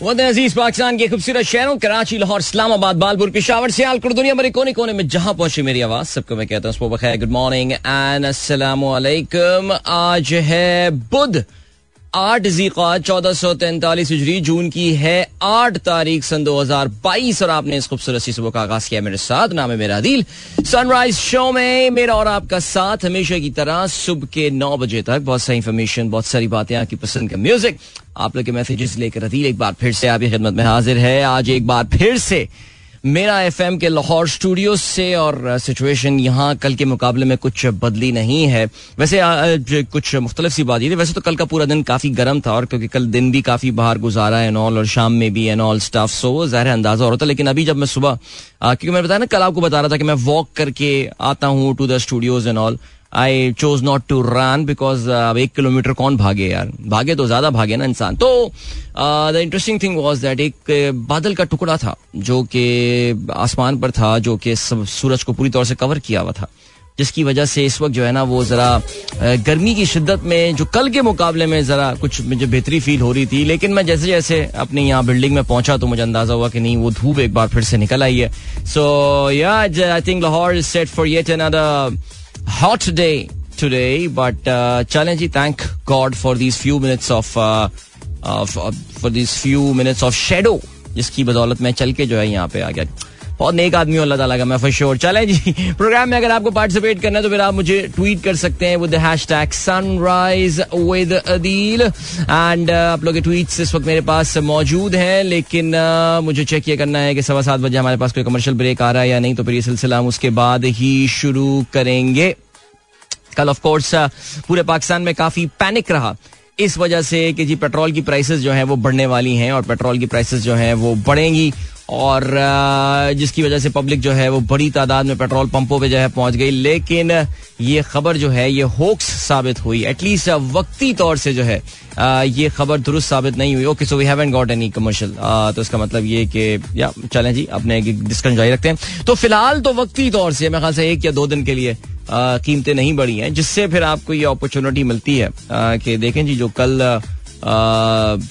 अज़ीज़ पाकिस्तान के खूबसूरत शहरों, कराची, लाहौर, इस्लामाबाद, बालपुर, पिशावर से आलकुर दुनिया भरे कोने कोने में जहाँ पहुँचे मेरी आवाज़, सबको मैं कहता हूँ गुड मॉर्निंग एंड अस्सलाम आज है बुध। आठ जीका चौदह सौ तैंतालीस हिजरी, जून की है आठ तारीख सन दो हज़ार बाईस और आपने इस खूबसूरत सी सुबह का आगाज़ किया मेरे साथ। नाम है मेरा दिल सनराइज शो में मेरा और आपका साथ हमेशा की तरह सुबह के नौ बजे तक बहुत सारी इन्फॉर्मेशन बहुत सारी बातें आपकी पसंद का म्यूज़िक आप लोग के मैसेजेस लेकर अदील एक बार फिर से आपकी खिदमत में हाजिर है। आज एक बार फिर से मेरा एफएम के लाहौर स्टूडियो से और सिचुएशन यहाँ कल के मुकाबले में कुछ बदली नहीं है। वैसे कुछ मुख्तलिफ़ सी बात ये थी। वैसे तो कल का पूरा दिन काफ़ी गर्म था और क्योंकि कल दिन भी काफ़ी बाहर गुजारा एन ऑल और शाम में भी एन ऑल स्टाफ सो ज़ाहिर अंदाज़ा हो रहा था लेकिन अभी जब मैं सुबह क्योंकि मैं बताया ना, कल आपको बता रहा था कि मैं वॉक करके आता हूँ to the studios and all I chose not to run because अब एक किलोमीटर कौन भागे यार? भागे तो ज़्यादा भागे ना इंसान। तो the interesting thing was that एक uh, बादल का टुकड़ा था जो कि आसमान पर था जो कि सूरज को पूरी तौर से कवर किया हुआ था। जिसकी वजह से इस वक्त जो है ना वो जरा uh, गर्मी की शिद्दत में जो कल के मुकाबले में जरा कुछ मुझे बेहतरी फील हो रही थी लेकिन मैं जैसे जैसे अपने यहाँ बिल्डिंग में पहुँचा तो मुझे अंदाज़ा हुआ कि नहीं वो धूप एक बार फिर से निकल आई है। So yeah I think Lahore set for yet another hot day today, but uh, challenge. Thank God for these few minutes of uh, of uh, for these few minutes of shadow जिसकी बदौलत मैं चल के जो है यहाँ पे आ गया बहुत नेक आदमी अल्लाह ताला का मैं फॉर श्योर चले जी प्रोग्राम में अगर आपको पार्टिसिपेट करना है तो फिर आप मुझे ट्वीट कर सकते हैं with hashtag sunrise with Adeel and आप लोग के ट्वीट्स इस वक्त मेरे पास मौजूद हैं लेकिन uh, मुझे चेक ये करना है कि सवा सात बजे हमारे पास कोई कमर्शियल ब्रेक आ रहा है या नहीं तो फिर ये सिलसिला हम उसके बाद ही शुरू करेंगे। कल ऑफ़ कोर्स uh, पूरे पाकिस्तान में काफ़ी पैनिक रहा। इस वजह से कि जी पेट्रोल की प्राइसेस जो है वो बढ़ने वाली हैं और पेट्रोल की प्राइसेस जो है वो बढ़ेंगी। और जिसकी वजह से पब्लिक जो है वो बड़ी तादाद में पेट्रोल पंपों पे जो है पहुँच गई। लेकिन, ये खबर जो है, ये होक्स साबित हुई। एटलीस्ट वक्ती तौर से जो है ये खबर दुरुस्त साबित नहीं हुई। Okay so we haven't got any commercial तो इसका मतलब ये कि, या, चलें जी, अपने डिस्कशन जारी रखते हैं। तो फ़िलहाल तो वक्ती तौर से, मेरे ख्याल से एक या दो दिन के लिए कीमतें नहीं बढ़ी हैं, जिससे फिर आपको ये अपॉर्चुनिटी मिलती है कि देखें जी, जो कल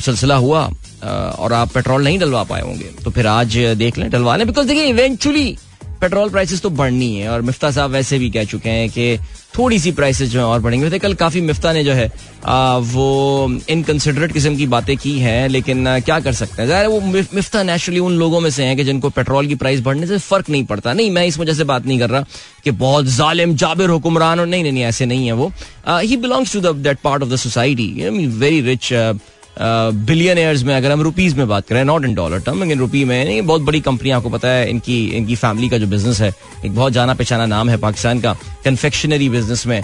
सिलसिला हुआ और आप पेट्रोल नहीं डलवा पाए होंगे। तो फिर आज देख लें डलवा लें बिकॉज़ देखिए इवेंचुअली पेट्रोल प्राइसेस तो बढ़नी है और मिफ्ता साहब वैसे भी कह चुके हैं कि थोड़ी सी प्राइसेस जो है और बढ़ेंगे। कल काफ़ी मिफ्ता ने जो है आ, वो इनकंसिडरेट किस्म की बातें की हैं लेकिन आ, क्या कर सकते हैं? वो मिफ्ता नेचुरली उन लोगों में से हैं कि जिनको पेट्रोल की प्राइस बढ़ने से फ़र्क नहीं पड़ता। नहीं मैं इस वजह से बात नहीं कर रहा कि बहुत जालिम जाबिर हुक्मरान और नहीं नहीं ऐसे नहीं है वो। He belongs to that part of the society very rich billionaires में अगर हम रुपीज़ में बात करें नॉट इन डॉलर टर्म लेकिन रुपी में, नहीं, बहुत बड़ी कंपनी आपको पता है, इनकी इनकी फैमिली का जो बिज़नेस है, एक बहुत जाना पहचाना नाम है पाकिस्तान का कन्फेक्शनरी बिज़नेस में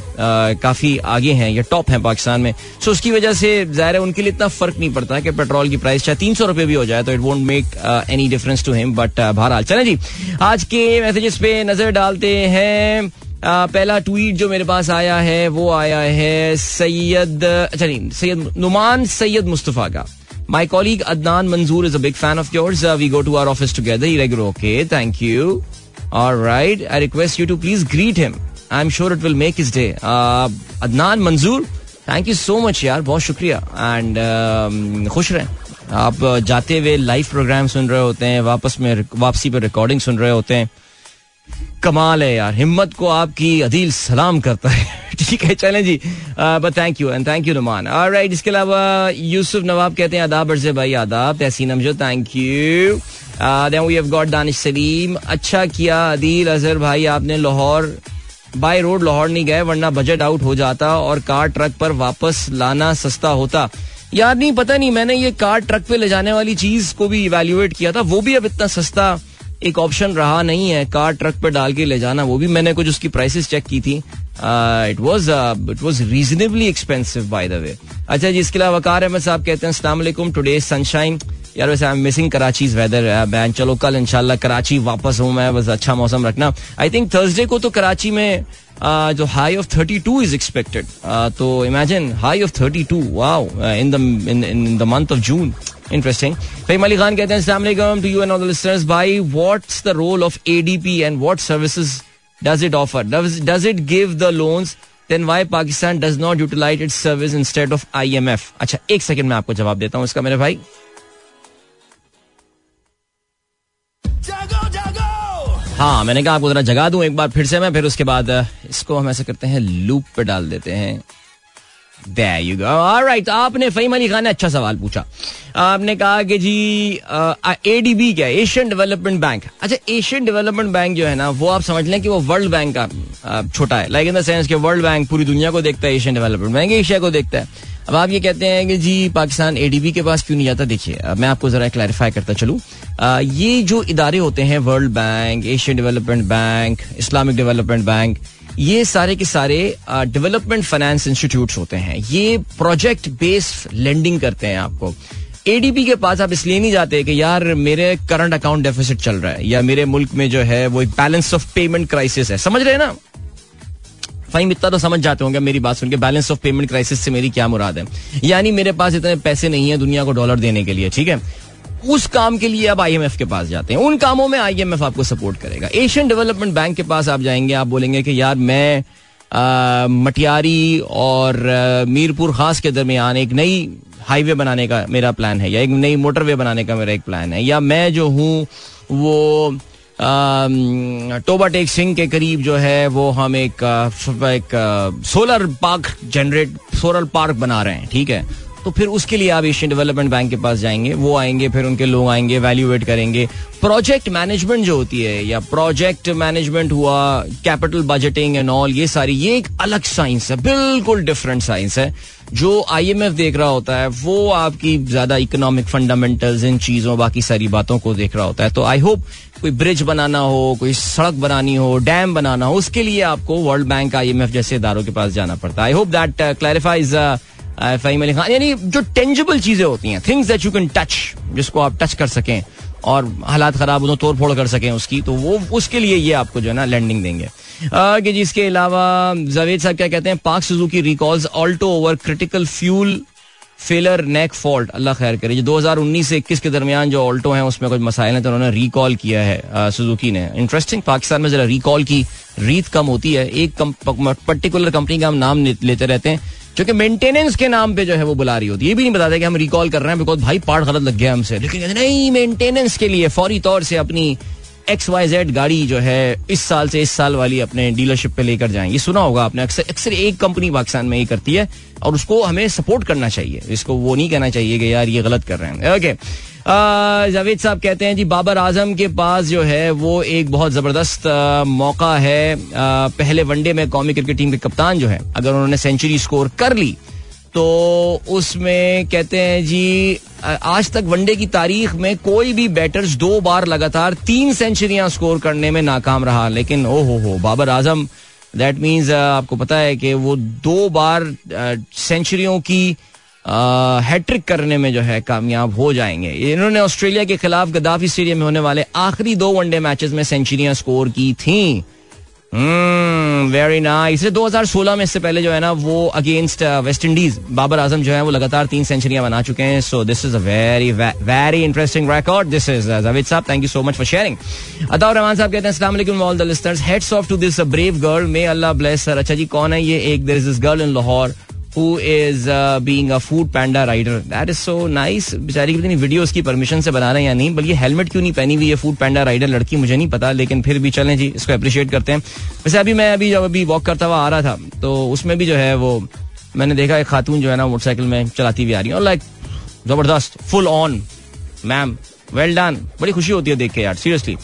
काफ़ी आगे हैं, या टॉप है पाकिस्तान में। सो उसकी वजह से ज़ाहिर है, उनके लिए इतना फ़र्क नहीं पड़ता कि पेट्रोल की प्राइस चाहे तीन सौ रुपए भी हो जाए तो it won't make any difference to him but बहरहाल। चले जी, आज के मैसेजेस पे नज़र डालते हैं पहला ट्वीट जो मेरे पास आया है वो आया है सैयद अच्छा नहीं सैयद नुमान सैयद मुस्तफ़ा का। My colleague Adnan Manzoor is a big fan of yours we go to our office together okay thank you और right I request you to please greet him I am sure it will make his day Adnan Manzoor thank you so much यार बहुत शुक्रिया. And uh, खुश रहें. आप जाते हुए live programme सुन रहे होते हैं वापस में वापसी पर रिकॉर्डिंग सुन रहे होते हैं. कमाल है यार। हिम्मत को आपकी अदील सलाम करता है। ठीक है, चलें जी। But thank you and thank you Numan right इसके अलावा यूसुफ नवाब कहते हैं, आदाब अर्जे भाई, आदाब, Tehseen Amjad thank you we have got Danish Saleem अच्छा किया अदील अजहर भाई, आपने लाहौर बाय रोड लाहौर नहीं गए, वरना बजट आउट हो जाता और कार ट्रक पर वापस लाना सस्ता होता। यार नहीं, पता नहीं, मैंने ये कार ट्रक पे ले जाने वाली चीज़ को भी इवेल्युएट किया था, वो भी अब इतना सस्ता एक ऑप्शन रहा नहीं है कार ट्रक पे डाल के ले जाना वो भी मैंने कुछ उसकी प्राइसेस चेक की थी। It was it was reasonably expensive by the way अच्छा जी इसके अलावा वकार अहमद साहब कहते हैं असला टुडे सनशाइन यार वैसे I am missing Karachi weather ban चलो कल इंशाल्लाह कराची वापस हूँ मैं बस अच्छा मौसम रखना। आई थिंक थर्सडे को तो कराची में uh, जो high of thirty two is expected तो imagine high of thirty two wow in the month of June interesting Faheem Ali Khan कहते हैं to you and all the listeners भाई what's the role of ADP and what services does it offer does it give the loans then why Pakistan does not utilize its service instead of IMF अच्छा एक second में आपको जवाब देता हूँ इसका मेरे भाई। हाँ मैंने कहा आपको जरा जगा दूँ एक बार फिर से मैं फिर उसके बाद इसको हम ऐसे करते हैं लूप पे डाल देते हैं। Go. All right. आपने फहीम अली खान ने अच्छा सवाल पूछा। आपने कहा कि जी एडीबी क्या एशियन डेवलपमेंट बैंक अच्छा एशियन डेवलपमेंट बैंक जो है ना, वो आप समझ लें कि वो वर्ल्ड बैंक का छोटा है। लाइक इन द सेंस कि वर्ल्ड बैंक पूरी दुनिया को देखता है एशियन डेवलपमेंट बैंक एशिया को देखता है। अब आप ये कहते हैं कि जी, पाकिस्तान एडीबी के पास क्यों नहीं जाता? देखिए मैं आपको जरा क्लैरिफाई करता चलूँ। ये जो इदारे होते हैं World Bank Asian Development Bank Islamic Development Bank ये सारे के सारे डेवलपमेंट फाइनेंस इंस्टीट्यूट होते हैं। ये प्रोजेक्ट बेस्ड लेंडिंग करते हैं आपको। एडीपी के पास आप इसलिए नहीं जाते कि यार, मेरे करंट अकाउंट डेफिसिट चल रहा है या मेरे मुल्क में जो है वो एक बैलेंस ऑफ़ पेमेंट क्राइसिस है। समझ रहे हैं ना? फाइम, इतना तो समझ जाते होंगे मेरी बात सुन के बैलेंस ऑफ़ पेमेंट क्राइसिस से मेरी क्या मुराद है? यानी मेरे पास इतने पैसे नहीं है दुनिया को डॉलर देने के लिए, ठीक है? उस काम के लिए आप आईएमएफ के पास जाते हैं। उन कामों में आईएमएफ आपको सपोर्ट करेगा। एशियन डेवलपमेंट बैंक के पास आप जाएँगे आप बोलेंगे कि यार मैं मटियारी और मीरपुर खास के दरमियान एक नई हाईवे बनाने का मेरा प्लान है या एक नई मोटरवे बनाने का मेरा एक प्लान है या मैं जो हूँ वो टोबा टेक सिंह के करीब जो है वो हम एक, एक solar park generate solar park बना रहे हैं ठीक है? तो फिर उसके लिए आप एशियन डेवलपमेंट बैंक के पास जाएँगे, वो आएँगे, फिर उनके लोग आएँगे वैल्यूएट करेंगे। प्रोजेक्ट मैनेजमेंट जो होती है, या प्रोजेक्ट मैनेजमेंट हुआ कैपिटल बजटिंग एंड ऑल ये सारी, ये एक अलग साइंस है, बिल्कुल डिफरेंट साइंस है। जो आईएमएफ देख रहा होता है, वो आपकी ज़्यादा इकोनॉमिक फंडामेंटल्स इन चीज़ों, बाकी सारी बातों को देख रहा होता है। तो आई होप कोई ब्रिज बनाना हो, कोई सड़क बनानी हो डैम बनाना हो, उसके लिए आपको वर्ल्ड बैंक आईएमएफ जैसे इदारों के पास जाना पड़ता है। I hope that clarifies Faheem Ali Khan यानी जो टेंजिबल चीज़ें होती हैं things that you can touch जिसको आप टच कर सकें और हालात खराब हो तो तोड़ फोड़ कर सकें उसकी तो वो, उसके लिए ये आपको जो है ना लैंडिंग देंगे। कि जिसके अलावा जावेद साहब क्या कहते हैं Pak Suzuki recalls Alto over critical fuel failure neck fault Allah खैर करे जो 2019 से 21 के दरमियान जो ऑल्टो हैं, उसमें कुछ मसाइल हैं तो उन्होंने रिकॉल किया है सुजुकी ने। इंटरेस्टिंग पाकिस्तान में जरा रिकॉल की रीत कम होती है। एक पर्टिकुलर कंपनी का हम नाम लेते रहते हैं। जो कि मेंटेनेंस के नाम पे जो है वो बुला रही होती है। ये भी नहीं बताते कि हम रिकॉल कर रहे हैं बिकॉज़ भाई पार्ट गलत लग गया हमसे। लेकिन नहीं मेंटेनेंस के लिए फौरी तौर से अपनी एक्स वाई जेड गाड़ी जो है इस साल से इस साल वाली अपने डीलरशिप पे लेकर जाएँ। ये सुना होगा आपने, अक्सर अक्सर एक कंपनी पाकिस्तान में ये करती है और उसको हमें सपोर्ट करना चाहिए। इसको वो नहीं कहना चाहिए कि यार ये गलत कर रहे हैं। ओके जावेद साहब कहते हैं जी, बाबर आज़म के पास जो है, वो एक बहुत ज़बरदस्त मौका है। पहले वनडे में कौमी क्रिकेट टीम के कप्तान जो है, अगर उन्होंने सेंचुरी स्कोर कर ली तो उसमें कहते हैं जी आज तक वनडे की तारीख में कोई भी बैटर्स दो बार लगातार तीन सेंचुरियाँ स्कोर करने में नाकाम रहा। लेकिन ओ हो हो बाबर आज़म दैट मीन्स आपको पता है कि वो दो बार सेंचुरियों की हैट्रिक करने में जो है कामयाब हो जाएँगे। इन्होंने ऑस्ट्रेलिया के खिलाफ गद्दाफी स्टेडियम में होने वाले आखिरी दो वनडे मैचेस में सेंचुरियाँ स्कोर की थी। वेरी नाइस इसे 2016 में इससे पहले जो है ना, वो against West Indies Babar Azam जो है वो लगातार तीन सेंचुरियाँ बना चुके हैं। So this is a very very interesting record this is Javed sahab thank you so much for sharing Ataur Rahman sahab कहते हैं all the hats off to this brave girl may Allah bless her अच्छा जी, कौन है ये? एक there is this girl in Lahore is uh, being a food panda rider. That is so nice. बेचारी की वीडियो उसकी परमिशन से बना रहे हैं या नहीं बल्कि हेलमेट क्यों नहीं पहनी हुई है फ़ूड पैंडा राइडर लड़की मुझे नहीं पता लेकिन फिर भी चलें जी इसको अप्रिशिएट करते हैं। वैसे अभी मैं अभी जब अभी वॉक करता हुआ आ रहा था तो उसमें भी जो है वो मैंने देखा एक खातून जो है ना मोटरसाइकिल में चलाती हुई आ रही है। और लाइक ज़बरदस्त full on ma'am well done बड़ी खुशी होती है देख के यार सीरियसली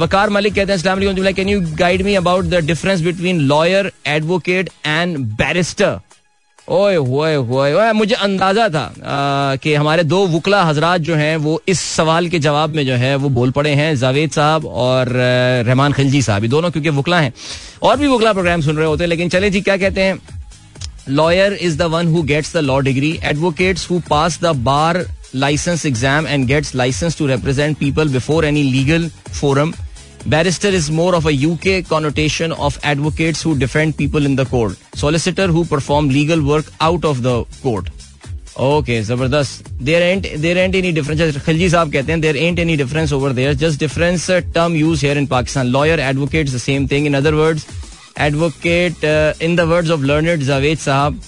वकार मलिक कहते हैं can you guide me about the difference between lawyer advocate and barrister ओए होए होए मुझे अंदाज़ा था कि हमारे दो वकला हजरात जो हैं, वो इस सवाल के जवाब में जो है, वो बोल पड़े हैं जावेद साहब और रहमान खिलजी साहब। ये दोनों क्योंकि वकला हैं। और भी वकला प्रोग्राम सुन रहे होते हैं, लेकिन चले जी, क्या कहते हैं? Lawyer is the one who gets the law degree advocates who pass the bar license exam and gets license to represent people before any legal forum Barrister is more of a UK connotation of advocates who defend people in the court. Solicitor who perform legal work out of the court. Okay, ज़बरदस्त there aren't there aren't any difference Khilji sahab कहते हैं there aren't any difference over there just difference term use here in Pakistan lawyer advocate the same thing in other words advocate in the words of learned Javed sahab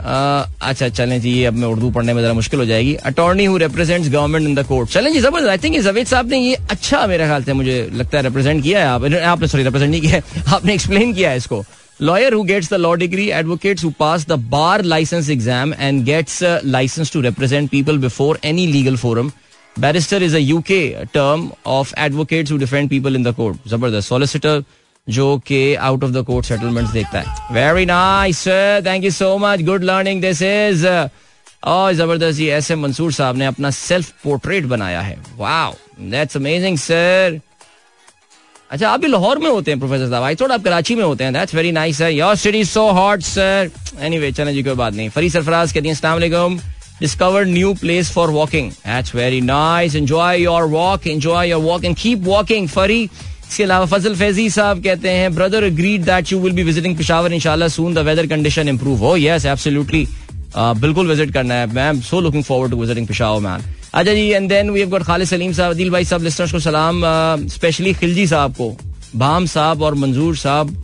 अच्छा चलें जी, अब मैं उर्दू पढ़ने में जरा मुश्किल हो जाएगी। Attorney who represents government in the court चलें जी, ज़बरदस्त। आई थिंक जवेद साहब ने ये अच्छा मेरे ख्याल से मुझे लगता है रिप्रेजेंट किया है। आप, आपने सॉरी रिप्रेजेंट नहीं किया है। आपने एक्सप्लेन किया है इसको। Lawyer who gets the law degree advocates who pass the bar license exam and gets license to represent people before any legal forum barrister is a UK term of advocates who defend people in the court ज़बरदस्त solicitor जो कि out of the court settlement देखता है। Very nice thank you so much good learning this is और ज़बरदस्त G S M Mansoor sahab ने अपना self portrait बनाया है। वाओ दैट्स अमेजिंग सर अच्छा आप भी लाहौर में होते हैं प्रोफेसर साहब? आई थोड़ा आप कराची में होते हैं। दैट्स वेरी नाइस है your city so hot sir anyway चलें जी, कोई बात नहीं। फरी सरफराज कहती हैं, अस्सलाम वालेकुम। Discovered new place for walking. That's very nice. Enjoy your walk. Enjoy your walk and keep walking, फरी। इसके अलावा फजल फैजी साहब कहते हैं brother agreed that you will be visiting Peshawar इंशाल्लाह soon the weather condition improve हो यस एब्सोल्युटली बिल्कुल visit करना है। मैं so looking forward to visiting Peshawar man अच्छा जी and then we have got Khalid Saleem sahab दिल भाई साहब लिस्टर्स को सलाम। स्पेशली खिलजी साहब को, भाम साहब और मंजूर साहब,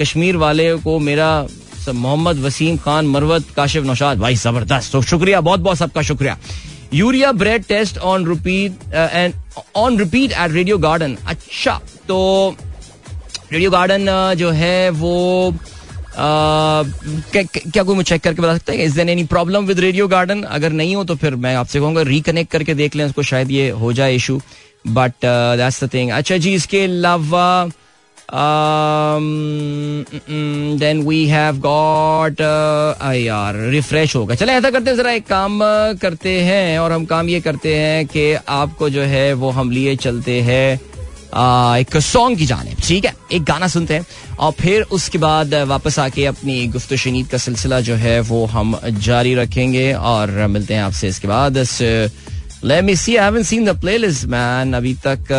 कश्मीर वाले को मेरा मोहम्मद वसीम खान, मरवत काशिफ नौशाद। भाई, ज़बरदस्त। तो शुक्रिया बहुत बहुत सबका शुक्रिया। यूरिया bread test on repeat and on repeat at Radio Garden अच्छा। तो रेडियो गार्डन जो है वो क्या कोई मुझे चेक करके बता सकता है? Is there any problem with Radio Garden अगर नहीं हो तो फिर मैं आपसे कहूँगा रिकनेक्ट करके देख लें, उसको शायद ये हो जाए issue but that's the thing अच्छा जी, इसके अलावा देन वी हैव गॉट यार रिफ्रेश होगा चले, ऐसा करते हैं, जरा एक काम करते हैं, और हम काम ये करते हैं कि आपको जो है वो हम लिए चलते हैं। एक सॉन्ग की जाने ठीक है? एक गाना सुनते हैं और फिर उसके बाद वापस आके अपनी गुफ्त शनीद का सिलसिला जो है वो हम जारी रखेंगे और मिलते हैं आपसे इसके बाद। द प्लेलिस्ट मैन अभी तक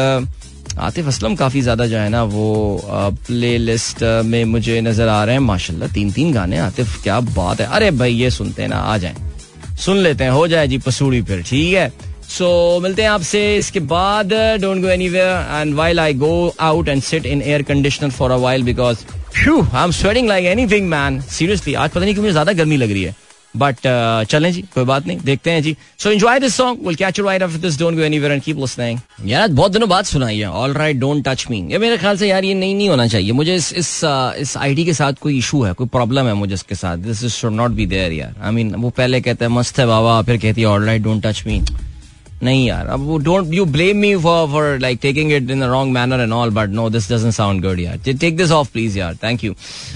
आतिफ असलम काफ़ी ज़्यादा जो है ना वो प्ले लिस्ट में मुझे नज़र आ रहे हैं। माशाल्लाह तीन तीन गाने आतिफ, क्या बात है। अरे भाई, ये सुनते हैं ना, आ जाए। सुन लेते हैं, हो जाए जी, पसूड़ी फिर। ठीक है? सो मिलते हैं आपसे इसके बाद don't go anywhere and while I go out and sit in air conditioner for a while because I am sweating like anything man seriously आज पता नहीं क्यों मुझे ज़्यादा गर्मी लग रही है। बट uh, चलें जी कोई बात नहीं देखते हैं जी। So enjoy this song will catch you right after this don't go anywhere and keep listening यार बहुत दिनों बाद सुनाई है। All right don't touch me ये मेरे ख्याल से यार ये नहीं नहीं होना चाहिए। मुझे इस इस uh, इस आईडी के साथ कोई इशू है कोई प्रॉब्लम है मुझे इसके साथ। This is should not be there यार। आई मीन वो पहले कहते हैं मस्त है बाबा फिर कहती है all right don't touch me नहीं यार, अब वो don't you blame me for for like taking it in wrong manner and all but no this doesn't sound good यार टेक दिस ऑफ़ प्लीज़ यार थैंक यू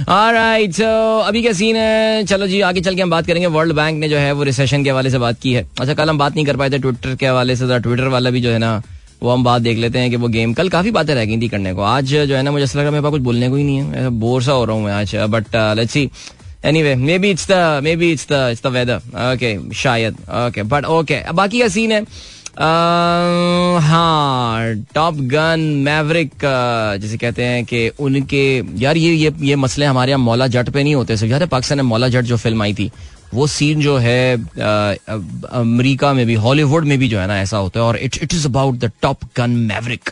ऑलराइट सो अभी क्या scene है? चलो जी, आगे चल के हम बात करेंगे। वर्ल्ड बैंक ने जो है, वो रिसेशन के हवाले से बात की है। अच्छा कल हम बात नहीं कर पाए थे ट्विटर के हवाले से ट्विटर वाला भी जो है ना, वो हम बात देख लेते हैं कि वो गेम कल काफ़ी बातें रह गई थी करने को। आज जो है ना, मुझे ऐसा लग रहा है मेरे पास कुछ बोलने को ही नहीं है। बोर सा हो रहा हूँ आज but let's see anyway maybe it's the maybe it's the it's the weather okay शायद. ओके बट ओके बाकी का सीन है हाँ टॉप गन मैवरिक जिसे कहते हैं कि उनके, यार ये ये ये मसले हमारे यहाँ मौला जट पे नहीं होते यार पाकिस्तान में मौला जट जो फ़िल्म आई थी, वो सीन जो है अमेरिका में भी, हॉलीवुड में भी जो है ना, ऐसा होता है, और it it is about the Top Gun Maverick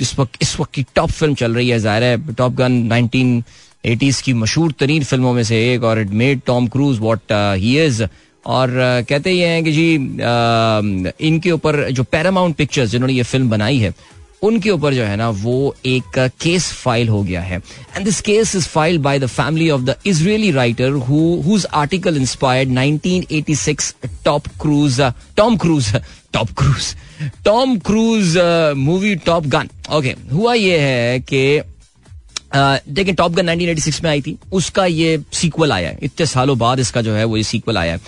इस वक्त इस वक्त की टॉप फ़िल्म चल रही है, ज़ाहिर है टॉप गन नाइनटीन एटीज की मशहूर तरीन फ़िल्मों में से एक, और it made Tom Cruise what he is और कहते ये हैं कि जी इनके ऊपर जो पैरामाउंट पिक्चर्स जिन्होंने ये फ़िल्म बनाई है, उनके ऊपर जो है ना, वो एक केस फ़ाइल हो गया है। And this case is file by the family of the Israeli writer whose article inspired 1986 Top Cruise Tom Cruise Top Cruise Tom Cruise movie Top Gun okay हुआ ये है कि देखिए टॉप गन 1986 में आई थी। उसका ये सीक्वल आया है। इतने सालों बाद इसका जो है वो ये सीक्वल आया है।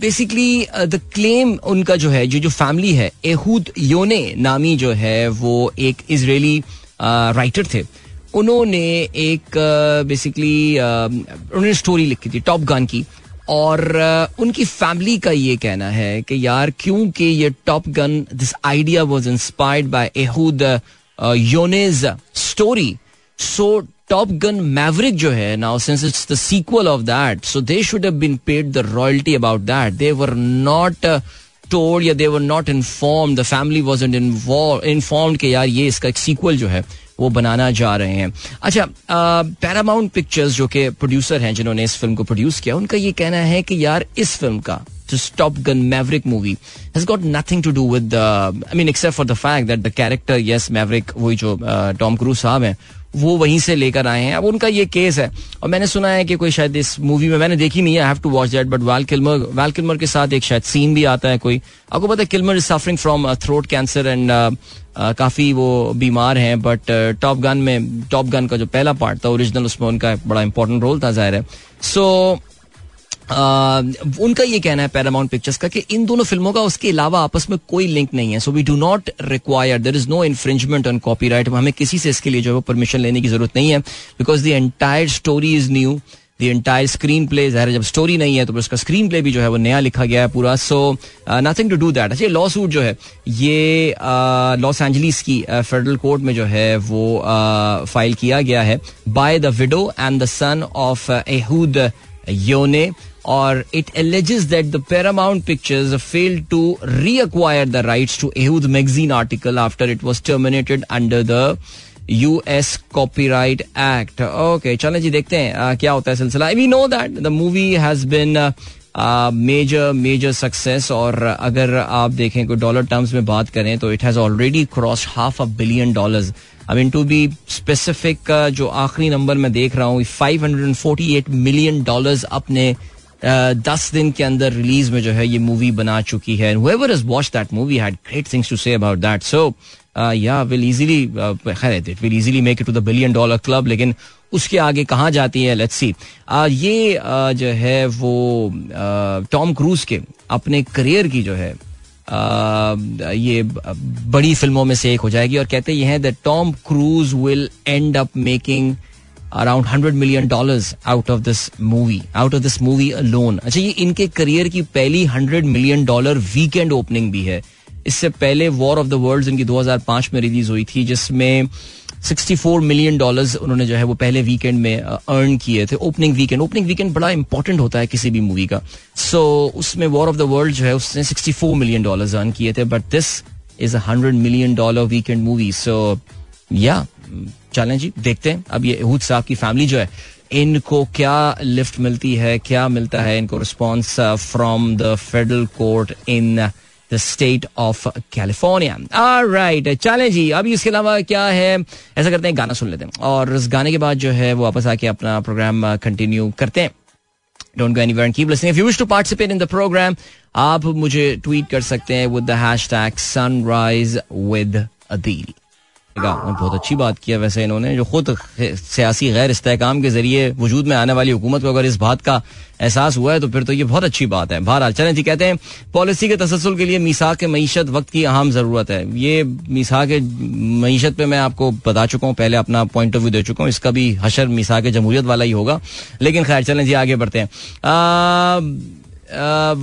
बेसिकली द क्लेम उनका जो है, जो जो फैमिली है एहूद योने नामी जो है, वो एक इसराइली राइटर थे। उन्होंने एक बेसिकली उन्होंने स्टोरी लिखी थी टॉप गन की। और उनकी फैमिली का ये कहना है कि यार, क्योंकि ये Top Gun this idea was inspired by Ehud Yonay's story so Top Gun Maverick जो है now since it's the sequel of that so they should have been paid the royalty about that they were not told या they were not inform the family was inform कि यार ये इसका एक sequel जो है, वो बनाना जा रहे हैं। अच्छा पैरामाउंट पिक्चर्स जो कि प्रोड्यूसर हैं, जिन्होंने इस फ़िल्म को प्रोड्यूस किया, उनका ये कहना है कि यार इस फ़िल्म का Top Gun Maverick movie has got nothing to do with I mean except for the fact that the character yes Maverick वही जो टॉम क्रूज साहब हैं, वो वहीं से लेकर आए हैं। अब उनका ये केस है। और मैंने सुना है कि कोई शायद इस मूवी में, मैंने देखी नहीं है I have to watch that but Val Kilmer Val Kilmer के साथ एक शायद सीन भी आता है कोई। आपको पता है Kilmer is suffering from throat cancer and काफ़ी वो बीमार हैं बट टॉप गन में टॉप गन का जो पहला पार्ट था ओरिजिनल उसमें उनका बड़ा इंपॉर्टेंट रोल था ज़ाहिर है। सो उनका ये कहना है पैरामाउंट पिक्चर्स का कि इन दोनों फ़िल्मों का उसके अलावा आपस में कोई लिंक नहीं है। So we do not require there is no infringement on copyright हमें किसी से इसके लिए जो है परमिशन लेने की ज़रूरत नहीं है। Because the entire story is new the entire screenplay जहर जब स्टोरी नहीं है तो उसका स्क्रीन प्ले भी जो है वो नया लिखा गया है पूरा। So nothing to do that अच्छा लॉ सूट जो है ये लॉस uh, एंजलिस की फेडरल uh, कोर्ट में जो है वो फ़ाइल uh, किया गया है। By the widow and the son of Ehud Yonay or it alleges that the Paramount Pictures failed to reacquire the rights to Ehud magazine article after it was terminated under the US copyright act okay चलें जी देखते हैं uh, क्या होता है सिलसिला we know that the movie has been major major success और अगर आप देखें कोई डॉलर टर्म्स में बात करें तो it has already cross half a billion dollars I mean to be specific जो आखिरी नंबर मैं देख रहा हूँ 548 मिलियन डॉलर्स अपने दस दिन के अंदर रिलीज़ में जो है ये मूवी बना चुकी है. Whoever has watched that movie had great things to say about that. So uh, will easily uh, खैर it will easily make it to the billion dollar club लेकिन उसके आगे कहाँ जाती है लेट्स सी ये uh, जो है वो टॉम uh, क्रूज के अपने करियर की जो है uh, ये बड़ी फ़िल्मों में से एक हो जाएगी और कहते हैं that Tom Cruise will end up making around hundred million dollars out of this movie out of this movie alone अच्छा ये इनके करियर की पहली hundred million dollar weekend opening भी है। इससे पहले वॉर ऑफ़ द वर्ल्ड इनकी 2005 में रिलीज़ हुई थी जिसमें 64 मिलियन डॉलर्स उन्होंने जो है वो पहले वीकेंड में अर्न किए थे ओपनिंग वीकेंड ओपनिंग वीकेंड बड़ा इंपॉर्टेंट होता है किसी भी मूवी का। सो so, उसमें वॉर ऑफ़ द वर्ल्ड जो है उसने 64 मिलियन डॉलर्स अर्न किए थे but this is hundred million dollar weekend movie so yeah चलें जी देखते हैं। अब ये अहूद साहब की फैमिली जो है इनको क्या लिफ्ट मिलती है क्या मिलता है इनको response from the federal court in the state of California right चले जी अभी इसके अलावा क्या है? ऐसा करते हैं गाना सुन लेते हैं। और इस गाने के बाद जो है वो वापस आके अपना प्रोग्राम कंटिन्यू uh, करते हैं। Don't go anywhere keep listening if you wish to participate in the program आप मुझे ट्वीट कर सकते हैं with the hashtag Sunrise with Adeel बहुत अच्छी बात किया वैसे इन्होंने, जो खुद सियासी गैर इस्तेकाम के ज़रिए वजूद में आने वाली हुकूमत को अगर इस बात का एहसास हुआ है तो फिर तो ये बहुत अच्छी बात है। बहरहाल, चलें जी, कहते हैं, पॉलिसी के तसलसल के लिए मीसा के मीशत वक्त की अहम ज़रूरत है। ये मीसा के मीशत पे मैं आपको बता चुका हूँ, पहले अपना पॉइंट ऑफ़ व्यू दे चुका हूँ, इसका भी हशर मीसा के जमहूरियत वाला ही होगा। लेकिन खैर, चलें जी, आगे बढ़ते हैं।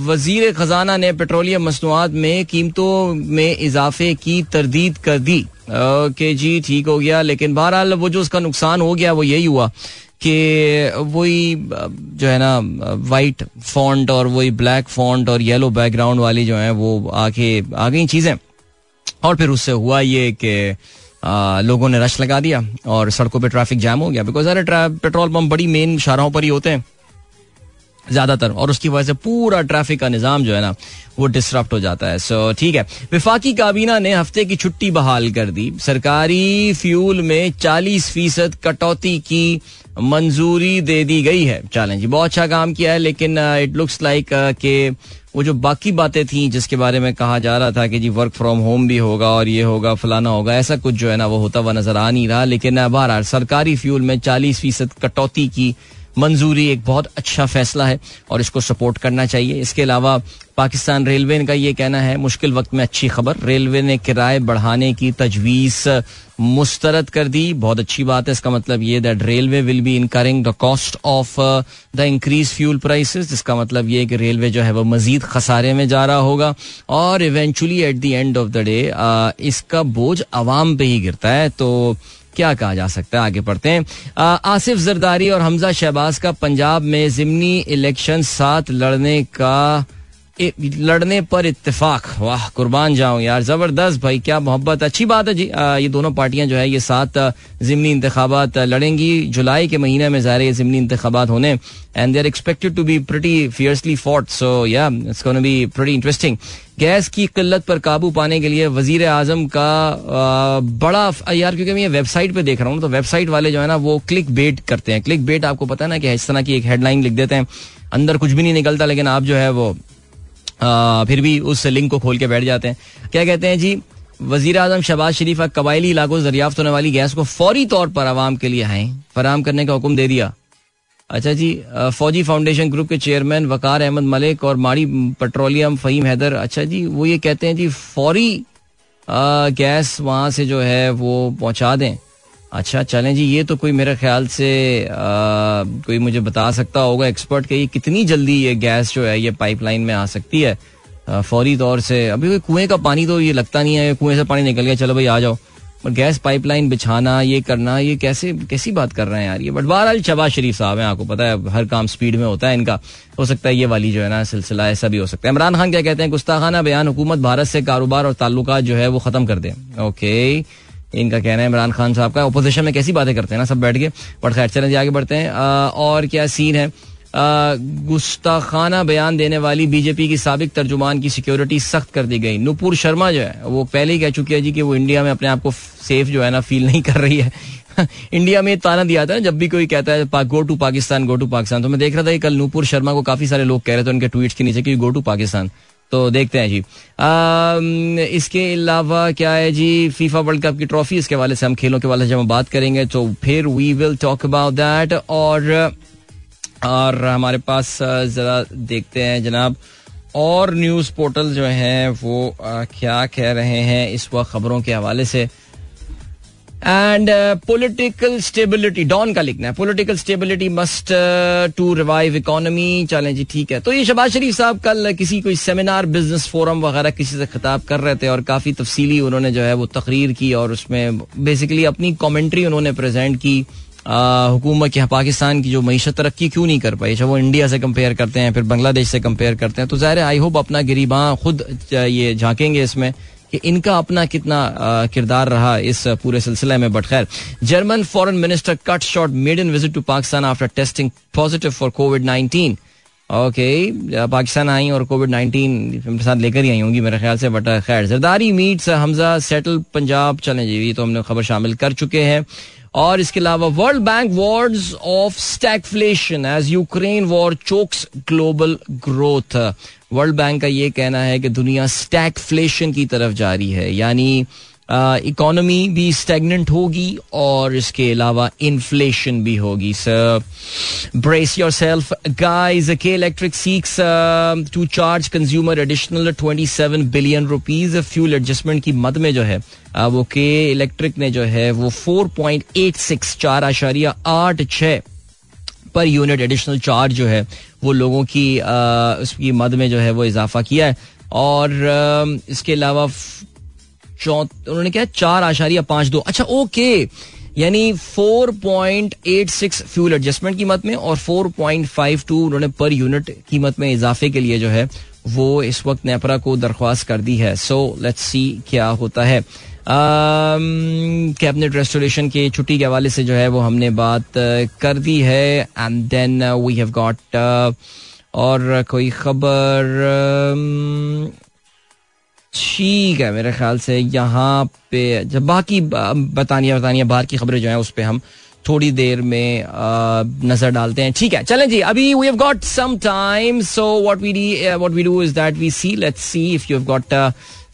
वज़ीर खजाना ने पेट्रोलियम मसनूआत में कीमतों में इजाफे की तरदीद कर दी। ओके जी, ठीक हो गया। लेकिन बहरहाल वो जो उसका नुकसान हो गया, वो यही हुआ कि वही जो है ना वाइट फॉन्ट और वही ब्लैक फॉन्ट और येलो बैकग्राउंड वाली जो है, वो आके आ गई चीज़ें। और फिर उससे हुआ ये कि लोगों ने रश लगा दिया और सड़कों पे ट्रैफ़िक जैम हो गया। बिकॉज़ अरे पेट्रोल पंप बड़ी मेन शाहराहों पर ही होते हैं। ज़्यादातर। और उसकी वजह से पूरा ट्रैफ़िक का निज़ाम जो है ना, वो डिस्टर्ब हो जाता है। सो ठीक है। विफाकी काबीना ने हफ़्ते की छुट्टी बहाल कर दी। सरकारी फ्यूल में चालीस फ़ीसद कटौती की मंजूरी दे दी गई है। चलें जी बहुत अच्छा काम किया है, लेकिन इट लुक्स लाइक के वो जो बाकी बातें थी, जिसके बारे में कहा जा रहा था कि जी वर्क फ्रॉम होम भी होगा और ये होगा, फलाना होगा, ऐसा कुछ जो है ना, वो होता हुआ नज़र आ नहीं रहा। लेकिन बहरहाल, सरकारी फ्यूल में चालीस फ़ीसद कटौती की मंजूरी एक बहुत अच्छा फैसला है और इसको सपोर्ट करना चाहिए। इसके अलावा पाकिस्तान रेलवे का ये कहना है, मुश्किल वक्त में अच्छी खबर। रेलवे ने किराए बढ़ाने की तजवीज़ मुस्तरद कर दी। बहुत अच्छी बात है। इसका मतलब ये that railway will be incurring the cost of the increase fuel prices जिसका मतलब ये कि रेलवे जो है वो मजीद खसारे में जा रहा होगा और eventually at the end of the day इसका बोझ आवाम पे ही गिरता है। तो क्या कहा जा सकता है? आगे पढ़ते हैं। आसिफ जरदारी और हमजा शहबाज का पंजाब में जिमनी इलेक्शन साथ लड़ने का लड़ने पर इत्तेफाक। वाह कुर्बान जाऊँ यार ज़बरदस्त भाई क्या मोहब्बत। अच्छी बात है जी आ, ये दोनों पार्टियाँ जो है ये सात जिमनी इंतबात लड़ेंगी। जुलाई के महीने में ज़ाहिर ये जिमनी इंतबात होने and they are expected to be pretty fiercely fought so yeah it's be pretty interesting gas की किल्लत पर काबू पाने के लिए वज़ीर आज़म का आ, बड़ा यार क्योंकि मैं ये वेबसाइट पे देख रहा हूँ तो वेबसाइट वाले जो है ना वो क्लिक बेट करते हैं। क्लिक बेट आपको पता है ना कि इस तरह की एक हेडलाइन लिख देते हैं। अंदर कुछ भी नहीं निकलता लेकिन आप जो है वो फिर भी उस लिंक को खोल के बैठ जाते हैं। क्या कहते हैं जी? वज़ीर अजम शहबाज शरीफ कबायली इलाकों से दरियाफ्त होने वाली गैस को फौरी तौर पर आवाम के लिए आए। फराम करने का हुक्म दे दिया। अच्छा जी फौजी फाउंडेशन ग्रुप के चेयरमैन वकार अहमद मलिक और माड़ी पेट्रोलियम फहीम हैदर अच्छा जी, वो ये कहते हैं जी, फौरी गैस वहाँ से जो है वो पहुँचा दें। अच्छा चलें जी ये तो कोई मेरे ख्याल से आ, कोई मुझे बता सकता होगा एक्सपर्ट के ये कितनी जल्दी ये गैस जो है ये पाइपलाइन में आ सकती है? फौरी तौर से अभी कुएँ का पानी तो ये लगता नहीं है कुएँ से पानी निकल गया चलो भाई आ जाओ। और गैस पाइपलाइन बिछाना ये करना ये कैसे कैसी बात कर रहे हैं यार? ये बट बहरहाल शबाज शरीफ साहब हैं आपको पता है हर काम स्पीड में होता है इनका। हो सकता है ये वाली जो है ना सिलसिला ऐसा भी हो सकता है। इमरान खान क्या कहते हैं गुस्ताखाना बयान हुकूमत भारत से कारोबार और ताल्लुक जो है वो खत्म कर दे। ओके। इनका कहना है, इमरान खान साहब का। अपोजिशन में कैसी बातें करते हैं ना, सब बैठ के? बट खैर चलें आगे बढ़ते हैं। और क्या सीन है? गुस्ताखाना बयान देने वाली बीजेपी की सबक तर्जुमान की सिक्योरिटी सख्त कर दी गई। नुपुर शर्मा जो है, वो पहले ही कह चुकी है जी कि वो इंडिया में अपने आप को सेफ़ जो है ना फील नहीं कर रही है। इंडिया में ताना दिया था जब भी कोई कहता है go to Pakistan go to Pakistan तो मैं देख रहा था कल नूपुर शर्मा को काफ़ी सारे लोग कह रहे थे उनके ट्वीट के नीचे कि गो टू पाकिस्तान तो देखते हैं जी। आ, इसके अलावा क्या है जी फीफा वर्ल्ड कप की ट्रॉफी इसके वाले से हम खेलों के वाले से हम बात करेंगे तो फिर we will talk about that और और हमारे पास जरा देखते हैं जनाब। और न्यूज़ पोर्टल जो हैं वो आ, क्या कह रहे हैं इस वक्त खबरों के हवाले से। एंड पोलिटिकल स्टेबिलिटी डॉन का लिखना है political stability must to revive economy चलें जी ठीक है तो ये शबाज शरीफ साहब कल किसी कोई सेमिनार बिज़नेस फोरम वगैरह किसी से खिताब कर रहे थे और काफ़ी तफसीली उन्होंने जो है वो तकरीर की और उसमें बेसिकली अपनी कॉमेंट्री उन्होंने प्रेजेंट की हुकूमत की पाकिस्तान की जो मीशत तरक्की क्यों नहीं कर पाई चाहे वो इंडिया से कंपेयर करते हैं फिर बांग्लादेश से कंपेयर करते हैं तो ज़ाहिर आई होप अपना गिरीबा खुद ये झांकेंगे इसमें कि इनका अपना कितना किरदार रहा इस पूरे सिलसिले में बट खैर German foreign minister cut short made in visit to Pakistan after testing positive for COVID nineteen okay Pakistan आई और कोविड नाइनटीन साथ लेकर ही आई होंगी मेरे ख्याल से बट खैर, जरदारी मीट्स हमजा सेटल पंजाब, चलें जी तो हमने खबर शामिल कर चुके हैं। और इसके अलावा World Bank warns of stagflation as Ukraine war chokes global growth World Bank का ये कहना है कि दुनिया स्टैगफ्लेशन की तरफ़ जा रही है। यानी इकोनॉमी भी स्टेगनेंट होगी और इसके अलावा इन्फ्लेशन भी होगी sir brace yourself guys K Electric seeks to charge consumer additional twenty seven billion rupees fuel adjustment की मद में जो है वो के इलेक्ट्रिक ने जो है, वो फोर पॉइंट एट सिक्स चार आशारिया आठ छः पर यूनिट एडिशनल चार्ज जो है, वो लोगों की उसकी मद में जो है, वो इजाफा किया है। और इसके अलावा उन्होंने क्या चार आशारिया पाँच दो। अच्छा ओके। यानी 4.86 फ्यूल एडजस्टमेंट कीमत में और 4.52 उन्होंने पर यूनिट कीमत में इजाफे के लिए जो है, वो इस वक्त नेपरा को दरख्वास्त कर दी है। सो लेट्स सी क्या होता है। कैबिनेट रेस्टोरेशन की छुट्टी के हवाले से जो है, वो हमने बात कर दी है। And then we have got और कोई खबर ठीक है मेरे ख्याल से यहाँ पे, जब बाकी बतानिया बतानिया, बाहर की खबरें जो हैं उस पर हम थोड़ी देर में नज़र डालते हैं। ठीक है, चलें जी, अभी we have got some time so what we what we do is that we see let's see if you have got